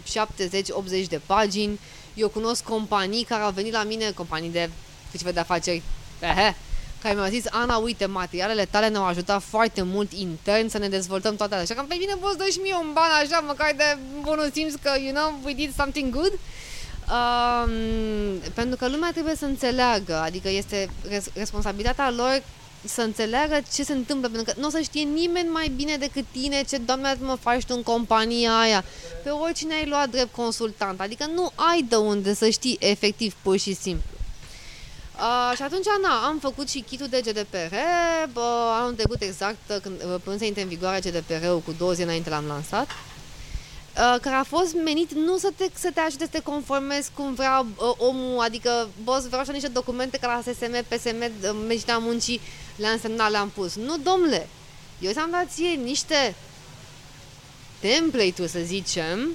Speaker 2: 70-80 de pagini. Eu cunosc companii care au venit la mine, companii de ceva de afaceri, ehe, care mi-au zis, Ana, uite, materialele tale ne-au ajutat foarte mult intern să ne dezvoltăm toate astea. Și că, pe bine, poți dă și mie un ban așa, măcar de bunul simț că, you know, we did something good. Um, pentru că lumea trebuie să înțeleagă, adică este res- responsabilitatea lor să înțeleagă ce se întâmplă, pentru că nu o să știe nimeni mai bine decât tine ce, doamne, mă faci tu în compania aia. Pe oricine ai luat drept consultant, adică nu ai de unde să știi efectiv, pur și simplu. Uh, și atunci, na, am făcut și kitul de GDPR, bă, anul trecut exact, când, până să intre în vigoare GDPR-ul, cu două zile înainte l-am lansat, uh, care a fost menit nu să te, să te ajute să te conformezi cum vrea uh, omul, adică, boss, vreau așa niște documente ca la SSM, PSM, uh, Medicina Muncii, le-am semnat, le-am pus. Nu, domnule, eu ți-am dat ție niște template-uri, să zicem,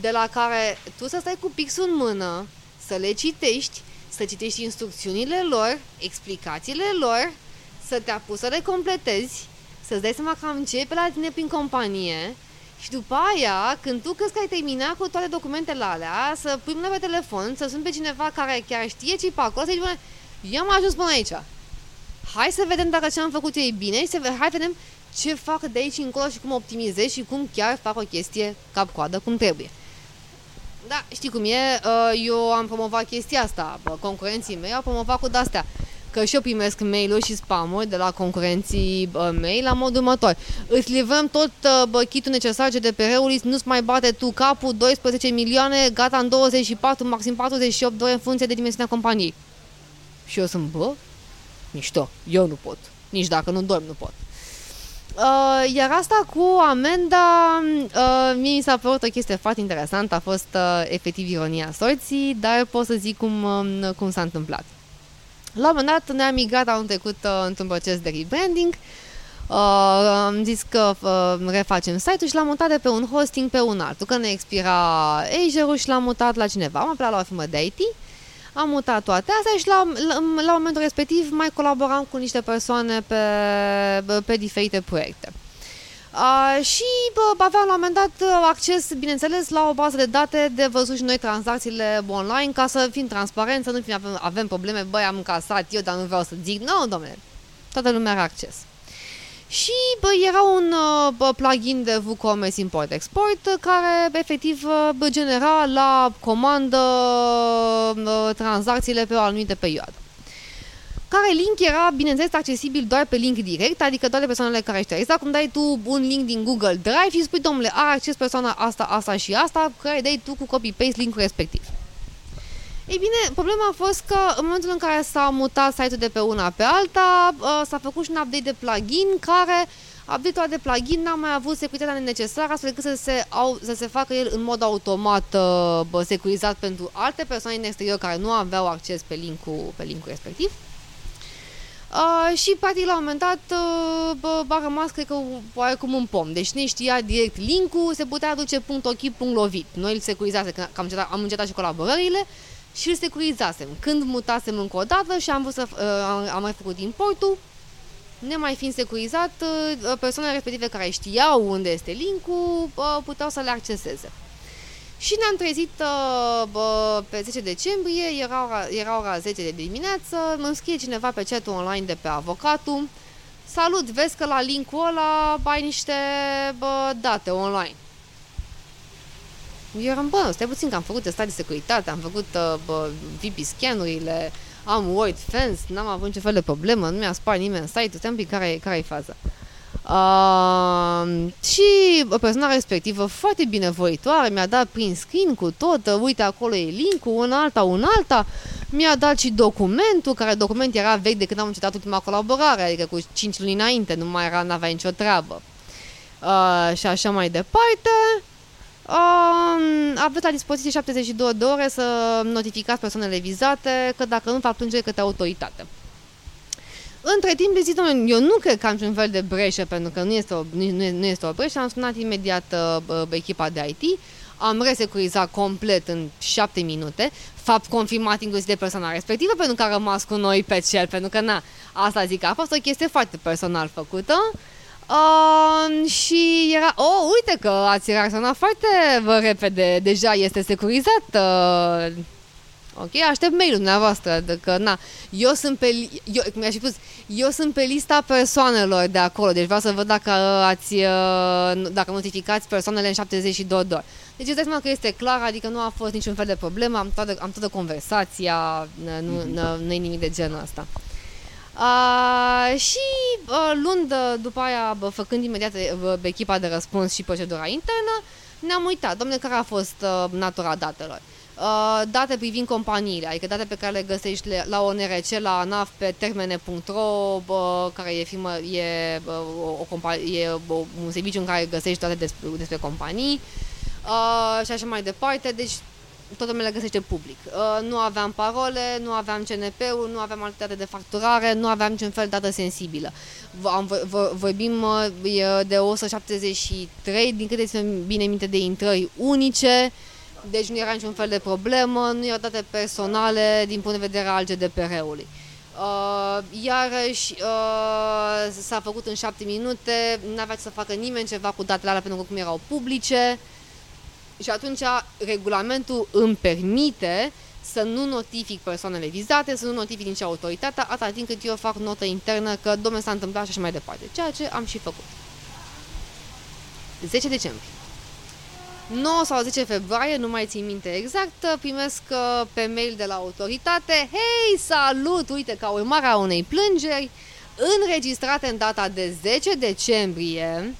Speaker 2: de la care tu să stai cu pixul în mână, să le citești, să citești instrucțiunile lor, explicațiile lor, să te apuci să le completezi, să-ți dai seama cam ce e pe la tine prin companie și după aia, când tu crezi că ai terminat cu toate documentele alea, să pui mâna pe telefon, să suni pe cineva care chiar știe ce pe acolo, să-i spune, eu am ajuns până aici. Hai să vedem dacă ce am făcut eu e bine și să ve- hai să vedem ce fac de aici încolo și cum optimizez și cum chiar fac o chestie cap-coadă cum trebuie. Da, știi cum e, uh, eu am promovat chestia asta, bă, concurenții mei au promovat cu de-astea. Că și eu primesc mail-uri și spam-uri de la concurenții bă, mei la modul următor. Îți livrăm tot uh, bă, kitul necesar GDPR-ului, nu-ți mai bate tu capul, 12 milioane, gata în 24, maxim 48 de ore în funcție de dimensiunea companiei. Și eu sunt, bă, mișto, eu nu pot. Nici dacă nu dorm, nu pot. Uh, iar asta cu amenda, uh, mie mi s-a părut o chestie foarte interesantă, a fost uh, efectiv ironia sorții, dar pot să zic cum, uh, cum s-a întâmplat. La un moment dat ne-am migrat anul trecut uh, într-un proces de rebranding, Uh, am zis că uh, refacem site-ul și l-am mutat de pe un hosting pe un altul. Când ne expira Azure-ul și l-am mutat la cineva. Am apelat la o firmă de IT, am mutat toate astea și la, la, la momentul respectiv mai colaboram cu niște persoane pe, pe diferite proiecte. Uh, și bă, aveam la un moment dat acces, bineînțeles, la o bază de date de văzut și noi tranzacțiile online ca să fim transparenți, să nu fim, avem, avem probleme, băi, am încasat eu, dar nu vreau să zic. Nu, no, domnule, toată lumea are acces. Și bă, era un uh, bă, plugin de WooCommerce Import-Export care efectiv bă, genera la comandă bă, tranzacțiile pe o anumită perioadă care link era, bineînțeles, accesibil doar pe link direct, adică toate persoanele care știu. Exact cum dai tu un link din Google Drive și spui, domnule, are acces persoana asta, asta și asta, care dai tu cu copy-paste linkul respectiv. Ei bine, problema a fost că în momentul în care s-a mutat site-ul de pe una pe alta, uh, s-a făcut și un update de plugin care update-ul de plugin n-a mai avut securitatea necesară astfel încât să se, au, să se facă el în mod automat uh, bă, securizat pentru alte persoane din exterior care nu aveau acces pe linkul, pe linkul respectiv. Uh, și practic la un moment dat uh, bă, a rămas, cred că, oarecum un pom. Deci ne știa direct linkul, se putea aduce punct .ochi, punct lovit. Noi îl securizase, că am încetat, am încetat și colaborările și îl securizasem. Când mutasem încă o dată și am, vrut să, uh, am mai făcut importul, nemai fiind securizat, uh, persoanele respective care știau unde este linkul uh, puteau să le acceseze. Și ne-am trezit uh, bă, pe 10 decembrie, era ora, era ora 10 de dimineață, mă înscrie cineva pe chatul online de pe avocatul. Salut, vezi că la linkul ăla ai niște bă, date online. Eu eram, bă, stai puțin că am făcut testat de securitate, am făcut uh, bă, VP scan-urile, am Word Fence, n-am avut niciun fel de problemă, nu mi-a spart nimeni site-ul, stai un pic care, care e faza. Uh, și persoana respectivă foarte binevoitoare mi-a dat prin screen cu tot, uh, uite acolo e link-ul, un alta, un alta, mi-a dat și documentul, care document era vechi de când am încetat ultima colaborare, adică cu 5 luni înainte, nu mai era, n-avea nicio treabă. Uh, și așa mai departe. Uh, aveți la dispoziție 72 de ore să notificați persoanele vizate că dacă nu fac plângere către autoritate. Între timp, zic, domnule, eu nu cred că am niciun fel de breșă, pentru că nu este o, nu, nu este o breșă, am sunat imediat uh, echipa de IT, am resecurizat complet în 7 minute, fapt confirmat inclusiv de persoana respectivă, pentru că a rămas cu noi pe cel, pentru că, na, asta zic, a fost o chestie foarte personal făcută. Uh, și era, oh, uite că ați reacționat foarte vă, repede, deja este securizat. Uh, Ok, aștept mail-ul dumneavoastră, de că, na, eu sunt pe, eu, cum mi-aș spus, eu sunt pe lista persoanelor de acolo, deci vreau să văd dacă ați, uh, dacă notificați persoanele în 72 de ori. Deci îți dai seama că este clar, adică nu a fost niciun fel de problemă, am toată, am toată conversația, nu, nu, nu e nimic de genul ăsta. Uh, și uh, luând după aia, bă, făcând imediat bă, echipa de răspuns și procedura internă, ne-am uitat, domnule, care a fost uh, natura datelor. Uh, date privind companiile, adică date pe care le găsești la ONRC, la ANAF, pe termene.ro, care e, firmă, e, o, o companie, e o, un serviciu în care găsești date despre, despre companii uh, și așa mai departe. Deci toată lumea le găsește public. Uh, nu aveam parole, nu aveam CNP-ul, nu aveam alte date de facturare, nu aveam niciun fel de dată sensibilă. Am, vorbim uh, de 173, din câte bine minte, de intrări unice, deci nu era niciun fel de problemă, nu erau date personale din punct de vedere al GDPR-ului. Uh, iarăși uh, s-a făcut în șapte minute, nu avea să facă nimeni ceva cu datele alea pentru că cum erau publice și atunci regulamentul îmi permite să nu notific persoanele vizate, să nu notific nici autoritatea, atâta timp cât eu fac notă internă că domnul s-a întâmplat și așa mai departe, ceea ce am și făcut. 10 decembrie. 9 sau 10 februarie, nu mai țin minte exact, primesc uh, pe mail de la autoritate, hei, salut, uite, ca urmare a unei plângeri, înregistrate în data de 10 decembrie,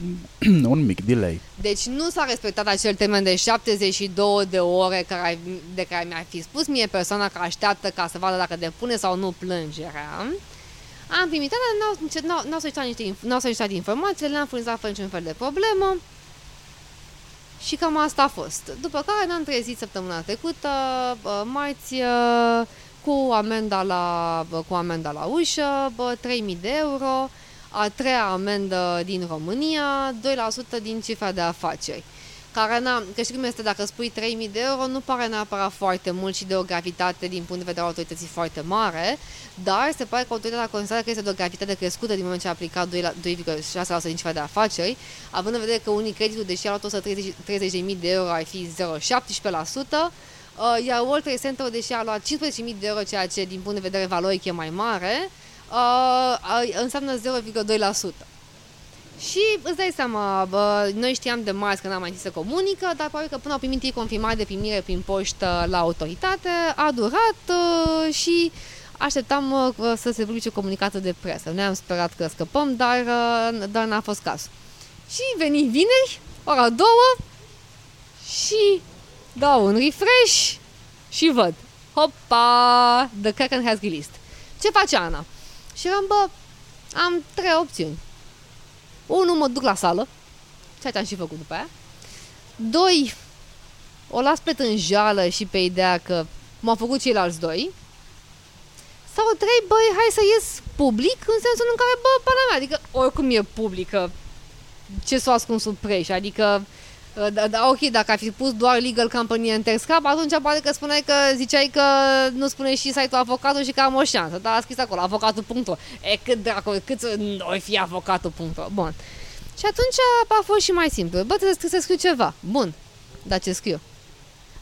Speaker 1: un mic delay.
Speaker 2: Deci nu s-a respectat acel termen de 72 de ore care, de care mi-a fi spus mie persoana care așteaptă ca să vadă dacă depune sau nu plângerea. Am primit, n-au, n-au solicitat, niște, n-au solicitat informații, le-am furnizat fără niciun fel de problemă. Și cam asta a fost. După care ne-am trezit săptămâna trecută, marți, cu amenda la, cu amenda la ușă, bă, 3.000 de euro, a treia amendă din România, 2% din cifra de afaceri. Care, na, că știi cum este, dacă spui 3.000 de euro, nu pare neapărat foarte mult și de o gravitate din punct de vedere al autorității foarte mare, dar se pare că autoritatea consideră că este de o gravitate crescută din moment ce a aplicat 2,6% din cifra de afaceri, având în vedere că unii creditul, deși a luat 130.000 de euro, ar fi 0,17%, Uh, iar World Trade Center, deși a luat 15.000 de euro, ceea ce din punct de vedere valoric e mai mare, uh, înseamnă 0,2%. Și îți dai seama, bă, noi știam de marți că n-am mai zis să comunică, dar probabil că până au primit ei confirmare de primire prin poștă la autoritate, a durat uh, și așteptam uh, să se publice comunicatul de presă. Ne am sperat că scăpăm, dar, uh, dar n-a fost caz. Și veni vineri, ora două, și dau un refresh și văd. Hopa! The Kraken has released. Ce face Ana? Și eram, bă, am trei opțiuni. Unu, mă duc la sală, ceea ce am și făcut după aia. Doi, o las pe tânjală și pe ideea că m-au făcut ceilalți doi. Sau trei, băi, hai să ies public în sensul în care, bă, pana mea, adică oricum e publică, ce s-o ascund sub preș, adică Uh, da, da, ok, dacă ai fi pus doar legal company în Texcap, atunci poate că spuneai că ziceai că nu spune și site-ul avocatul și că am o șansă. Dar a scris acolo, avocatul.ro. E cât dracu, cât să nu fi avocatul.ro. Bun. Și atunci a fost și mai simplu. Bă, trebuie să, să scriu ceva. Bun. Dar ce scriu?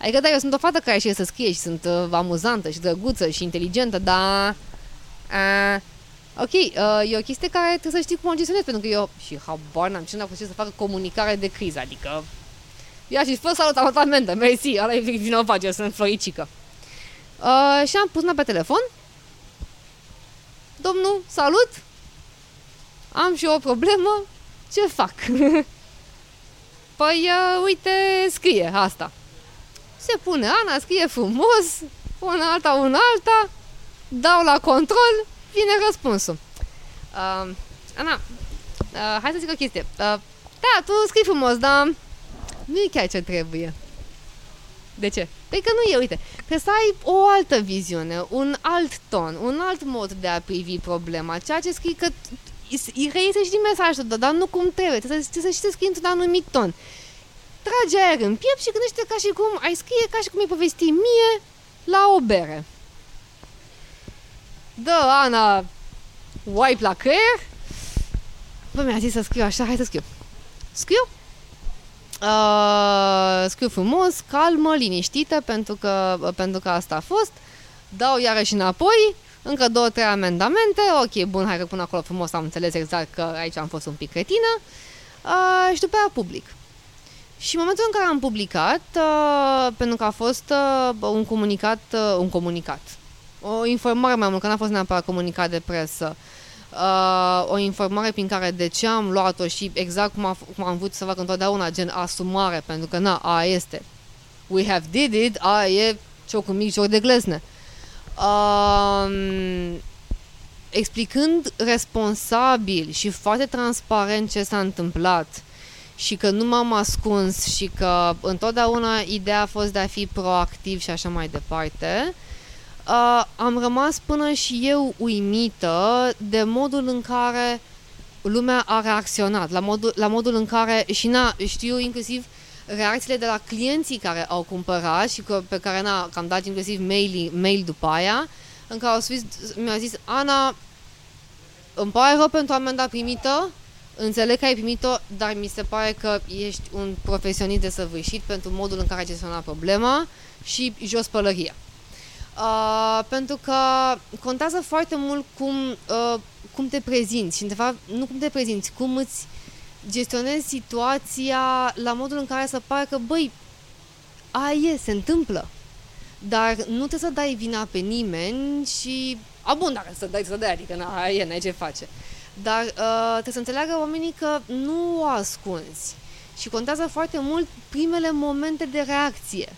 Speaker 2: Adică da, eu sunt o fată care știe să scrie și sunt uh, amuzantă și drăguță și inteligentă, dar... Uh, ok, uh, e o chestie care trebuie să știi cum o gestionezi, pentru că eu și habar n-am ce n-am să facă comunicare de criză, adică Ia și fă salut apartamentă, mersi, ăla e vinovat, eu sunt floricică. Uh, și am pus pe telefon. Domnul, salut! Am și eu o problemă, ce fac? păi, uh, uite, scrie asta. Se pune Ana, scrie frumos, una alta, una alta, dau la control, vine răspunsul. Uh, Ana, uh, hai să zic o chestie. Uh, da, tu scrii frumos, dar nu e chiar ce trebuie. De ce? Păi că nu e, uite, că să ai o altă viziune, un alt ton, un alt mod de a privi problema, ceea ce scrii că reiese și din mesajul tău, dar nu cum trebuie, trebuie să, să știi să scrii într-un anumit ton. Trage aer în piept și gândește ca și cum ai scrie, ca și cum ai povesti mie la o bere. Dă, Ana, wipe la creier. Bă, mi-a zis să scriu așa, hai să scriu. Scriu? Uh, scriu frumos, calmă, liniștită, pentru că, pentru că asta a fost. Dau iarăși înapoi, încă două, trei amendamente. Ok, bun, hai că pun acolo frumos, am înțeles exact că aici am fost un pic cretină. Uh, și după aia public. Și în momentul în care am publicat, uh, pentru că a fost uh, un comunicat, uh, un comunicat, o informare mai mult, că n-a fost neapărat comunicat de presă, uh, uh, o informare prin care de ce am luat-o și exact cum, a, cum am vrut să fac întotdeauna, gen asumare, pentru că na, a este. We have did it, a e ciocul mic, joc de glezne. Uh, explicând responsabil și foarte transparent ce s-a întâmplat și că nu m-am ascuns și că întotdeauna ideea a fost de a fi proactiv și așa mai departe, uh, uh, am rămas până și eu uimită de modul în care lumea a reacționat, la modul, la modul în care, și na, știu inclusiv reacțiile de la clienții care au cumpărat și că, pe care na, am dat inclusiv mail, mail după aia, în care au spus, mi-a zis, Ana, îmi pare rău pentru amenda primită, înțeleg că ai primit-o, dar mi se pare că ești un profesionist desăvârșit pentru modul în care ai gestionat problema și jos pălăria. Uh, pentru că contează foarte mult cum, uh, cum te prezinți și, de fapt, nu cum te prezinți, cum îți gestionezi situația la modul în care să pare că, băi, aia e, se întâmplă. Dar nu trebuie să dai vina pe nimeni și... A, bun, dacă să dai, să dai, adică na, aia e, n-ai ce face. Dar uh, trebuie să înțeleagă oamenii că nu o ascunzi. Și contează foarte mult primele momente de reacție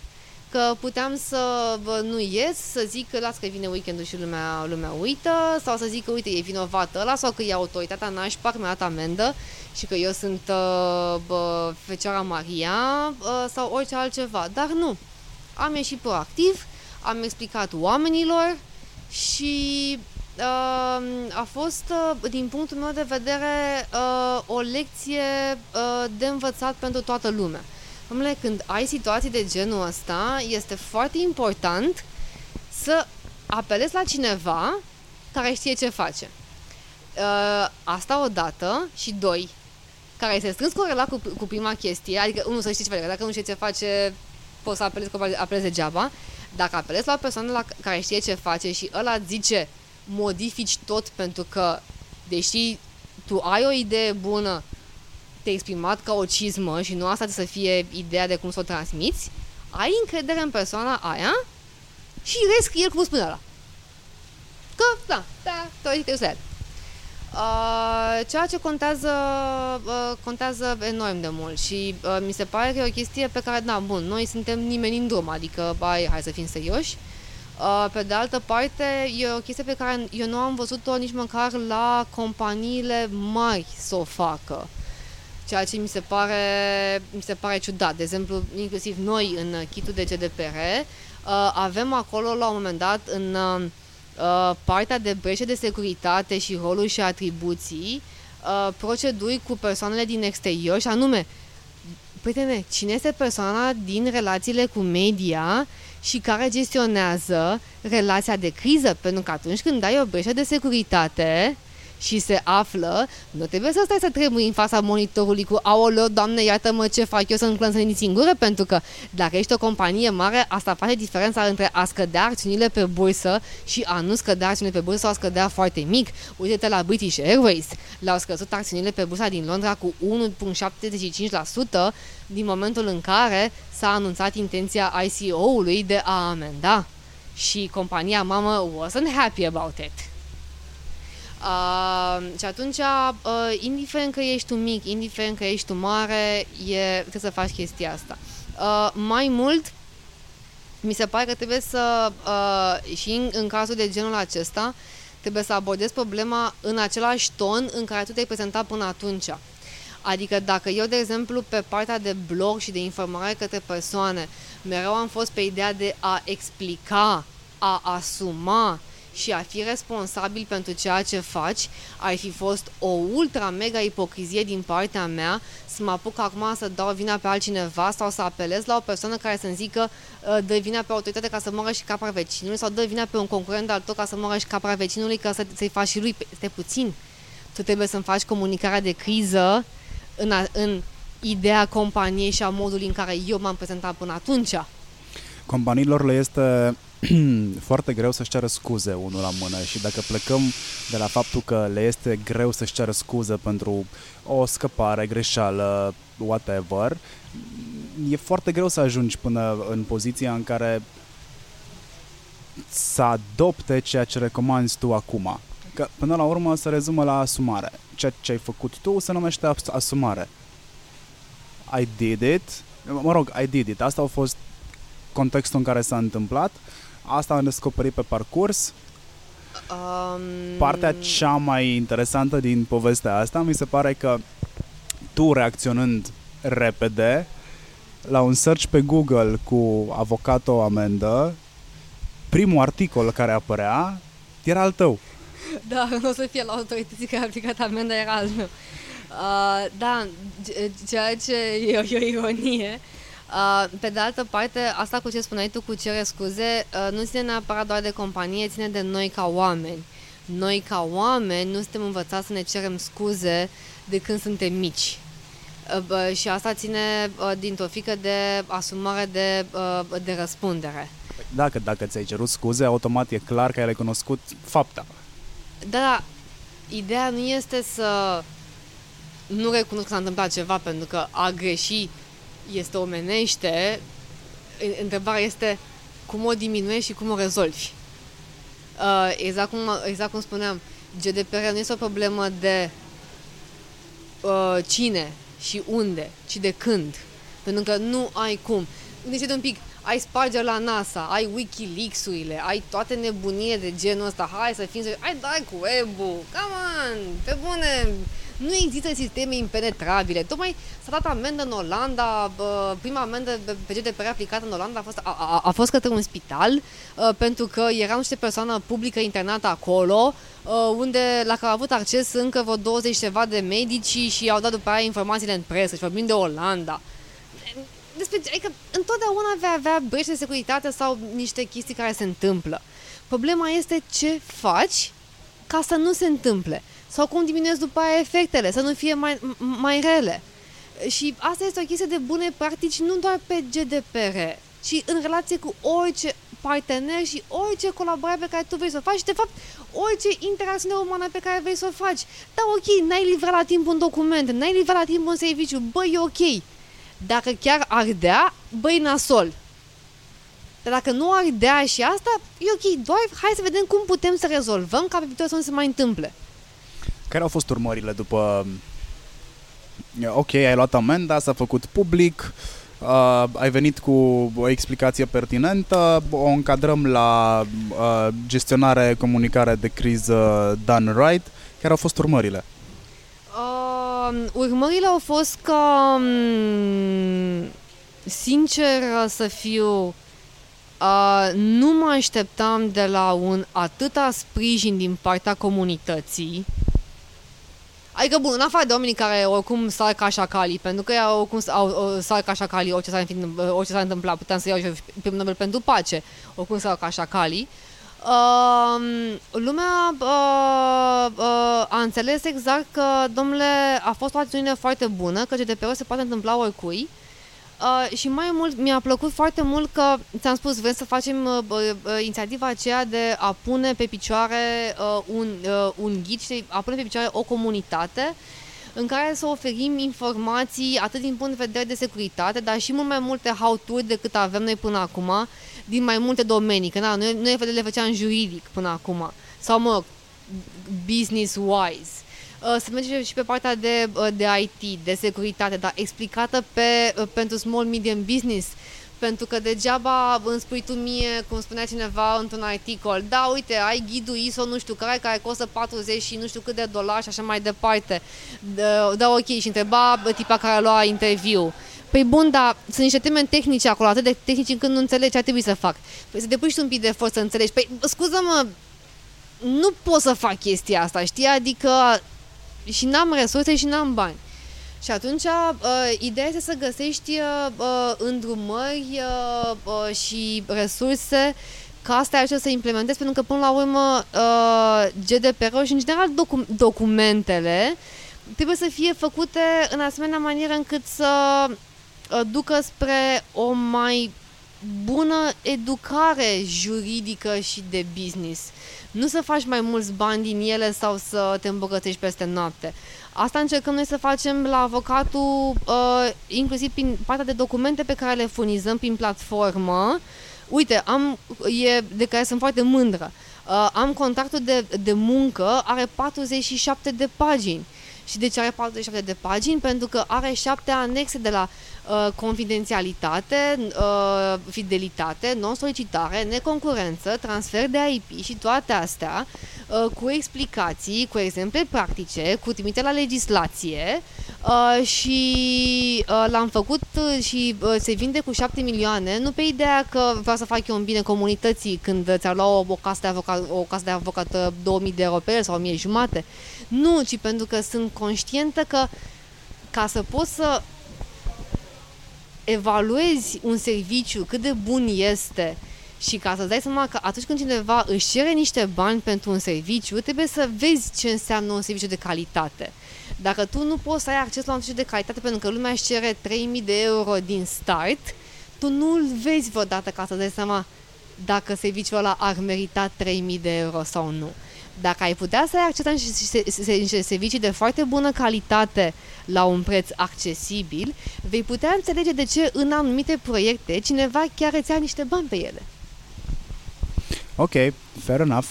Speaker 2: că puteam să bă, nu ies, să zic că las că vine weekendul și lumea, lumea uită, sau să zic că uite, e vinovat ăla, sau că e autoritatea nașpa, mi-a dat amendă și că eu sunt uh, bă, Fecioara Maria uh, sau orice altceva. Dar nu. Am ieșit proactiv, am explicat oamenilor și uh, a fost, uh, din punctul meu de vedere, uh, o lecție uh, de învățat pentru toată lumea. Dom'le, când ai situații de genul ăsta, este foarte important să apelezi la cineva care știe ce face. Uh, asta o dată și doi, care este strâns corelat cu, cu prima chestie, adică unul să știi ce face, dacă nu știi ce face, poți să apelezi, că apelezi degeaba, dacă apelezi la o persoană la care știe ce face și ăla zice modifici tot pentru că, deși tu ai o idee bună, te-ai exprimat ca o cizmă și nu asta să fie ideea de cum să o transmiți, ai încredere în persoana aia și rescrie el cum spune ăla. Că, da, da, te uiți Uh, ceea ce contează, uh, contează enorm de mult și uh, mi se pare că e o chestie pe care, da, bun, noi suntem nimeni în drum, adică, bai, hai să fim serioși. Uh, pe de altă parte, e o chestie pe care eu nu am văzut-o nici măcar la companiile mari să o facă. Ceea ce mi se pare, mi se pare ciudat. De exemplu, inclusiv noi în kitul de GDPR uh, avem acolo la un moment dat în uh, Uh, partea de breșe de securitate și roluri și atribuții, uh, proceduri cu persoanele din exterior și anume, prietene, cine este persoana din relațiile cu media și care gestionează relația de criză? Pentru că atunci când ai o breșă de securitate, și se află, nu trebuie să stai să trebuie în fața monitorului cu aoleo, doamne, iată-mă ce fac eu să-mi clănțăni singură, pentru că dacă ești o companie mare, asta face diferența între a scădea acțiunile pe bursă și a nu scădea acțiunile pe bursă sau a scădea foarte mic. Uite-te la British Airways, le-au scăzut acțiunile pe bursa din Londra cu 1,75% din momentul în care s-a anunțat intenția ICO-ului de a amenda. Și compania mamă wasn't happy about it. Uh, și atunci, uh, indiferent că ești tu mic, indiferent că ești tu mare, e, trebuie să faci chestia asta. Uh, mai mult, mi se pare că trebuie să, uh, și în, în cazul de genul acesta, trebuie să abordezi problema în același ton în care tu te-ai prezentat până atunci. Adică dacă eu, de exemplu, pe partea de blog și de informare către persoane, mereu am fost pe ideea de a explica, a asuma, și a fi responsabil pentru ceea ce faci ar fi fost o ultra mega ipocrizie din partea mea să mă apuc acum să dau vina pe altcineva sau să apelez la o persoană care să-mi zică uh, dă vina pe autoritate ca să moară și capra vecinului sau dă vina pe un concurent al tău ca să moară și capra vecinului ca să, să-i faci și lui. Este puțin. Tu trebuie să-mi faci comunicarea de criză în, a, în ideea companiei și a modului în care eu m-am prezentat până atunci.
Speaker 1: Companiilor le este foarte greu să-și ceară scuze unul la mână și dacă plecăm de la faptul că le este greu să-și ceară scuze pentru o scăpare, greșeală, whatever, e foarte greu să ajungi până în poziția în care să adopte ceea ce recomanzi tu acum. Că până la urmă se rezumă la asumare. Ceea ce ai făcut tu se numește asumare. I did it. Mă rog, I did it. Asta a fost contextul în care s-a întâmplat Asta am descoperit pe parcurs. Um... Partea cea mai interesantă din povestea asta mi se pare că tu reacționând repede la un search pe Google cu avocato amendă, primul articol care apărea era al tău.
Speaker 2: Da, nu o să fie la autorității care a aplicat amenda, era al meu. Uh, da, ceea ce e o, e o ironie Uh, pe de altă parte, asta cu ce spuneai tu cu cere scuze, uh, nu ține neapărat doar de companie, ține de noi ca oameni. Noi ca oameni nu suntem învățați să ne cerem scuze de când suntem mici. Uh, și asta ține dintr-o fică de asumare de, de răspundere.
Speaker 1: Dacă, dacă ți-ai cerut scuze, automat e clar că ai recunoscut fapta.
Speaker 2: Da, da. Ideea nu este să nu recunosc că s-a întâmplat ceva pentru că a greși este omenește, întrebarea este cum o diminuezi și cum o rezolvi. Uh, exact, cum, exact cum spuneam, GDPR nu este o problemă de uh, cine și unde, ci de când. Pentru că nu ai cum. Gândește-te un pic, ai sparge la NASA, ai Wikileaks-urile, ai toate nebunie de genul ăsta, hai să fim, ai dai cu web-ul, come on, pe bune, Nu există sisteme impenetrabile. Tocmai s-a dat amendă în Olanda, prima amendă pe GDPR aplicată în Olanda a fost, a, a, a fost către un spital uh, pentru că erau niște persoană publică internată acolo uh, unde, la care au avut acces încă vreo 20 ceva de medici și au dat după aia informațiile în presă și vorbim de Olanda despre, adică întotdeauna vei avea brește de securitate sau niște chestii care se întâmplă. Problema este ce faci ca să nu se întâmple sau cum diminuezi după aia efectele, să nu fie mai, mai rele. Și asta este o chestie de bune practici nu doar pe GDPR, ci în relație cu orice partener și orice colaborare pe care tu vrei să o faci și, de fapt, orice interacțiune umană pe care vrei să o faci. Da, ok, n-ai livrat la timp un document, n-ai livrat la timp un serviciu, băi, e ok. Dacă chiar ardea, băi, nasol. Dar dacă nu ardea și asta, e ok, doar hai să vedem cum putem să rezolvăm ca pe viitor să nu se mai întâmple.
Speaker 1: Care au fost urmările după... Ok, ai luat amenda, s-a făcut public, uh, ai venit cu o explicație pertinentă, o încadrăm la uh, gestionare, comunicare de criză done right. Care au fost urmările?
Speaker 2: Uh, urmările au fost că, um, sincer să fiu, uh, nu mă așteptam de la un atâta sprijin din partea comunității. Adică, bun, în afară de oamenii care oricum sar ca șacalii, pentru că ei oricum au, sar ca șacalii orice s-ar, orice s-ar întâmpla, puteam să iau și primul Nobel pentru pace, oricum sar ca șacalii. Uh, lumea uh, uh, a înțeles exact că, domnule, a fost o atitudine foarte bună, că GDPR se poate întâmpla oricui. Uh, și mai mult, mi-a plăcut foarte mult că, ți-am spus, vrem să facem uh, uh, inițiativa aceea de a pune pe picioare uh, un, uh, un ghid și a pune pe picioare o comunitate în care să oferim informații atât din punct de vedere de securitate, dar și mult mai multe how-to decât avem noi până acum, din mai multe domenii, că na, noi, noi le făceam juridic până acum, sau mă, business-wise. Uh, să mergem și pe partea de, uh, de IT, de securitate, dar explicată pe, uh, pentru small medium business, pentru că degeaba îmi spui tu mie, cum spunea cineva într-un articol, da, uite, ai ghidul ISO nu știu care, care costă 40 și nu știu cât de dolari și așa mai departe. Da, da ok, și întreba tipa care a luat interviu. Păi bun, dar sunt niște teme tehnice acolo, atât de tehnici încât nu înțelegi ce ar trebui să fac. Păi să depui și un pic de efort să înțelegi. Păi, scuză-mă, nu pot să fac chestia asta, știi? Adică și n-am resurse și n-am bani. Și atunci, uh, ideea este să găsești uh, uh îndrumări uh, uh, și resurse ca asta ai să implementezi, pentru că, până la urmă, uh, GDPR și, în general, docu- documentele trebuie să fie făcute în asemenea manieră încât să uh, ducă spre o mai bună educare juridică și de business. Nu să faci mai mulți bani din ele sau să te îmbogățești peste noapte. Asta încercăm noi să facem la avocatul, uh, inclusiv prin partea de documente pe care le furnizăm prin platformă. Uite, am, e, de care sunt foarte mândră. Uh, am contractul de, de muncă, are 47 de pagini. Și de ce are 47 de pagini? Pentru că are șapte anexe de la uh, confidențialitate, uh, fidelitate, non-solicitare, neconcurență, transfer de IP și toate astea uh, cu explicații, cu exemple practice, cu trimite la legislație uh, și uh, l-am făcut uh, și uh, se vinde cu 7 milioane, nu pe ideea că vreau să fac eu un bine comunității când ți-ar lua o, o casă de avocat, o casă de avocat 2000 de euro pe el sau 1000 jumate. Nu, ci pentru că sunt conștientă că ca să poți să evaluezi un serviciu, cât de bun este și ca să-ți dai seama că atunci când cineva își cere niște bani pentru un serviciu, trebuie să vezi ce înseamnă un serviciu de calitate. Dacă tu nu poți să ai acces la un serviciu de calitate pentru că lumea își cere 3000 de euro din start, tu nu îl vezi vreodată ca să-ți dai seama dacă serviciul ăla ar merita 3000 de euro sau nu. Dacă ai putea să ai acces la niște servicii de foarte bună calitate la un preț accesibil, vei putea înțelege de ce în anumite proiecte cineva chiar îți ia niște bani pe ele.
Speaker 1: Ok, fair enough.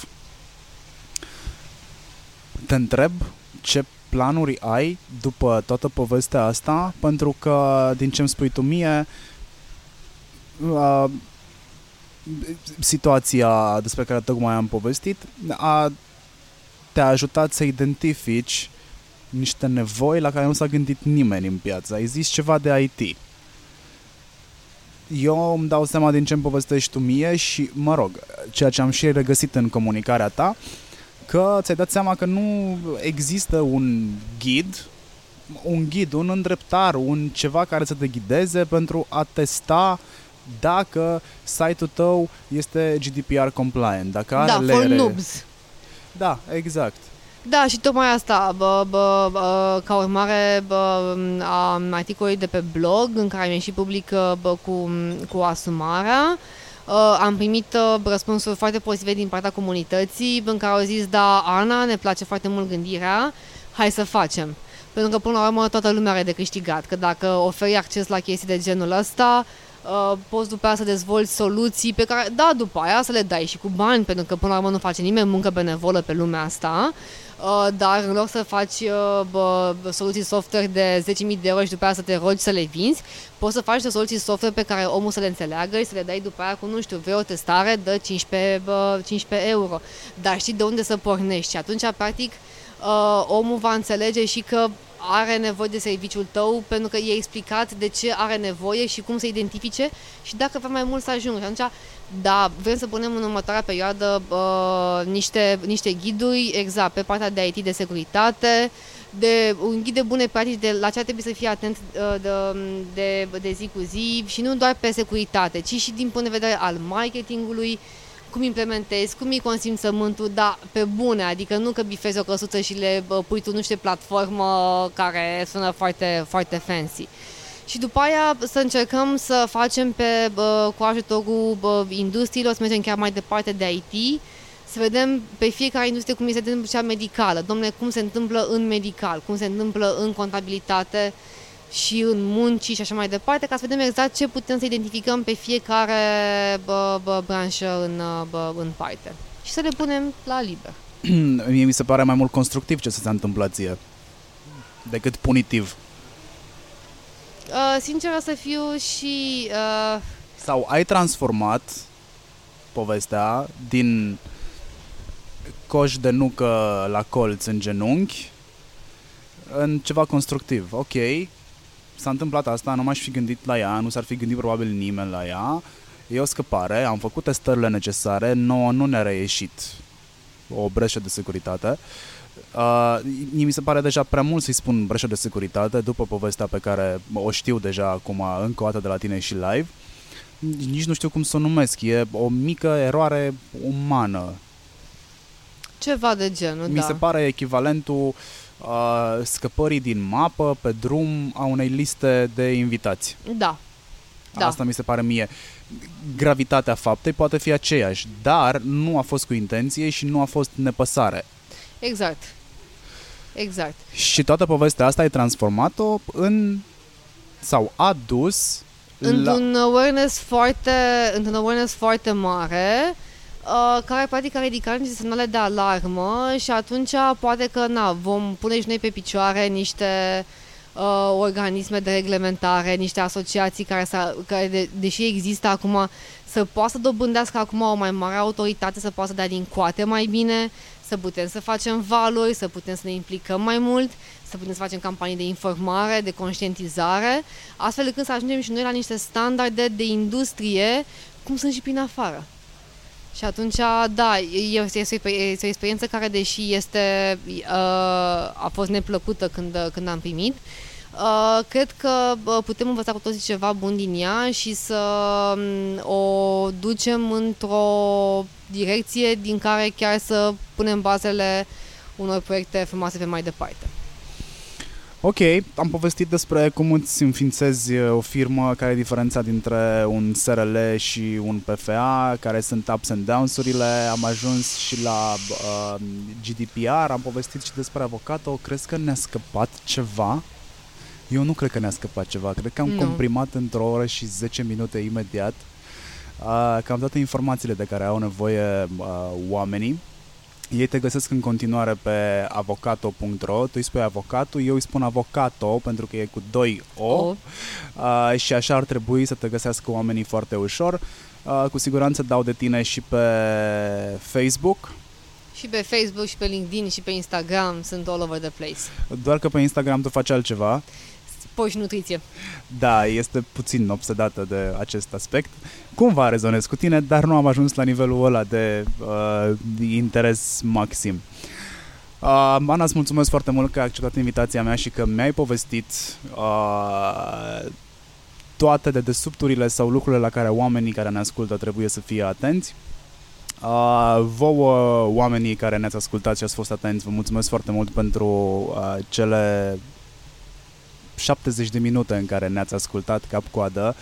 Speaker 1: Te întreb ce planuri ai după toată povestea asta, pentru că, din ce îmi spui tu mie, uh, situația despre care tocmai am povestit a te-a ajutat să identifici niște nevoi la care nu s-a gândit nimeni în piață. Ai zis ceva de IT. Eu îmi dau seama din ce îmi povestești tu mie și, mă rog, ceea ce am și regăsit în comunicarea ta, că ți-ai dat seama că nu există un ghid, un ghid, un îndreptar, un ceva care să te ghideze pentru a testa dacă site-ul tău este GDPR compliant, dacă are
Speaker 2: Da, for
Speaker 1: leere-
Speaker 2: noobs.
Speaker 1: Da, exact.
Speaker 2: Da, și tocmai asta, bă, bă, bă, ca urmare bă, a articolului de pe blog, în care mi-am și public bă, cu, cu asumarea, uh, am primit uh, răspunsuri foarte pozitive din partea comunității, în care au zis, da, Ana, ne place foarte mult gândirea, hai să facem. Pentru că, până la urmă, toată lumea are de câștigat, că dacă oferi acces la chestii de genul ăsta, uh, poți după aia să dezvolți soluții pe care, da, după aia să le dai și cu bani, pentru că până la urmă nu face nimeni muncă benevolă pe lumea asta, uh, dar în loc să faci uh, bă, soluții software de 10.000 de euro și după aia să te rogi să le vinzi, poți să faci de soluții software pe care omul să le înțeleagă și să le dai după aia cu, nu știu, vrei o testare de 15, bă, 15 euro, dar știi de unde să pornești? Și atunci, practic, uh, omul va înțelege și că are nevoie de serviciul tău pentru că i-ai explicat de ce are nevoie și cum să identifice și dacă vrea mai mult să ajungă. Și atunci, da, vrem să punem în următoarea perioadă uh, niște, niște ghiduri, exact, pe partea de IT de securitate, de un ghid de bune practici de la ce ar trebui să fie atent uh, de, de, de zi cu zi și nu doar pe securitate, ci și din punct de vedere al marketingului, cum implementezi, cum îi consimțământul, dar pe bune, adică nu că bifezi o căsuță și le bă, pui tu nu știu platformă care sună foarte, foarte fancy. Și după aia să încercăm să facem pe, bă, cu ajutorul bă, industriilor, să mergem chiar mai departe de IT, să vedem pe fiecare industrie cum este cea medicală, domnule, cum se întâmplă în medical, cum se întâmplă în contabilitate și în munci și așa mai departe, ca să vedem exact ce putem să identificăm pe fiecare bă, bă, branșă în, bă, în parte și să le punem la liber.
Speaker 1: Mie mi se pare mai mult constructiv ce se întâmplă ție decât punitiv.
Speaker 2: Uh, sinceră să fiu și... Uh,
Speaker 1: Sau ai transformat povestea din coș de nucă la colț în genunchi în ceva constructiv. Ok, s-a întâmplat asta, nu m-aș fi gândit la ea, nu s-ar fi gândit probabil nimeni la ea. E o scăpare, am făcut testările necesare, nouă nu ne-a reieșit o breșă de securitate. Uh, mi se pare deja prea mult să-i spun breșă de securitate după povestea pe care o știu deja acum încă o dată de la tine și live. Nici nu știu cum să o numesc, e o mică eroare umană.
Speaker 2: Ceva de genul,
Speaker 1: Mi
Speaker 2: da.
Speaker 1: se pare echivalentul uh, scăpării din mapă pe drum a unei liste de invitați.
Speaker 2: Da. Da.
Speaker 1: Asta mi se pare mie. Gravitatea faptei poate fi aceeași, dar nu a fost cu intenție și nu a fost nepăsare.
Speaker 2: Exact. Exact.
Speaker 1: Și toată povestea asta ai transformat-o în sau a dus la...
Speaker 2: Într-un awareness foarte, într-un awareness foarte mare, uh, care practic a ridicat niște semnale de alarmă și atunci poate că na, vom pune și noi pe picioare niște uh, organisme de reglementare, niște asociații care, să, care de, deși există acum, să poată să dobândească acum o mai mare autoritate, să poată să dea din coate mai bine, să putem să facem valori, să putem să ne implicăm mai mult, să putem să facem campanii de informare, de conștientizare, astfel încât să ajungem și noi la niște standarde de industrie, cum sunt și prin afară. Și atunci, da, este, este, o- este o experiență care, deși este, uh, a fost neplăcută când, când am primit, uh, cred că uh, putem învăța cu toții ceva bun din ea și să um, o ducem într-o direcție din care chiar să punem bazele unor proiecte frumoase pe mai departe.
Speaker 1: Ok, am povestit despre cum îți înființezi uh, o firmă, care e diferența dintre un SRL și un PFA, care sunt ups and downs-urile, am ajuns și la uh, GDPR, am povestit și despre avocato. Crezi că ne-a scăpat ceva? Eu nu cred că ne-a scăpat ceva, cred că am
Speaker 2: Nu.
Speaker 1: comprimat într-o oră și 10 minute imediat uh, cam toate informațiile de care au nevoie uh, oamenii. Ei te găsesc în continuare pe avocato.ro, tu îi spui avocato, eu îi spun avocato pentru că e cu 2 O,
Speaker 2: O.
Speaker 1: Uh, și așa ar trebui să te găsească oamenii foarte ușor. Uh, cu siguranță dau de tine și pe Facebook
Speaker 2: Și pe Facebook, și pe LinkedIn, și pe Instagram sunt all over the place.
Speaker 1: Doar că pe Instagram tu faci altceva.
Speaker 2: Poși nutriție.
Speaker 1: Da, este puțin obsedată de acest aspect. Cumva rezonez cu tine, dar nu am ajuns la nivelul ăla de uh, interes maxim. Uh, Ana, îți mulțumesc foarte mult că ai acceptat invitația mea și că mi-ai povestit uh, toate dedesubturile sau lucrurile la care oamenii care ne ascultă trebuie să fie atenți. Uh, vouă, oamenii care ne-ați ascultat și ați fost atenți, vă mulțumesc foarte mult pentru uh, cele 70 de minute în care ne-ați ascultat cap-coadă.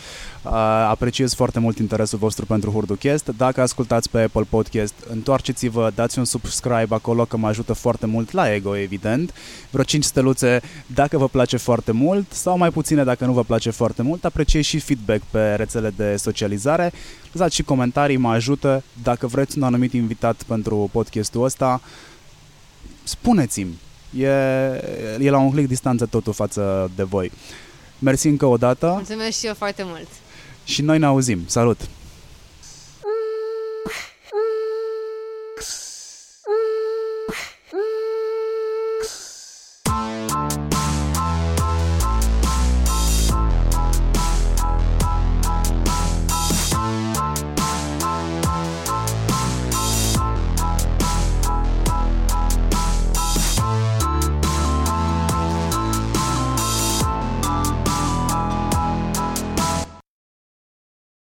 Speaker 1: Uh, apreciez foarte mult interesul vostru pentru Hurduchest. Dacă ascultați pe Apple Podcast, întoarceți-vă, dați un subscribe acolo că mă ajută foarte mult la ego, evident. Vreo 5 steluțe dacă vă place foarte mult sau mai puține dacă nu vă place foarte mult. Apreciez și feedback pe rețele de socializare. Lăsați și comentarii, mă ajută. Dacă vreți un anumit invitat pentru podcastul ăsta, spuneți-mi E, e la un click distanță totul față de voi. Mersi încă o dată.
Speaker 2: Mulțumesc și eu foarte mult.
Speaker 1: Și noi ne auzim. Salut!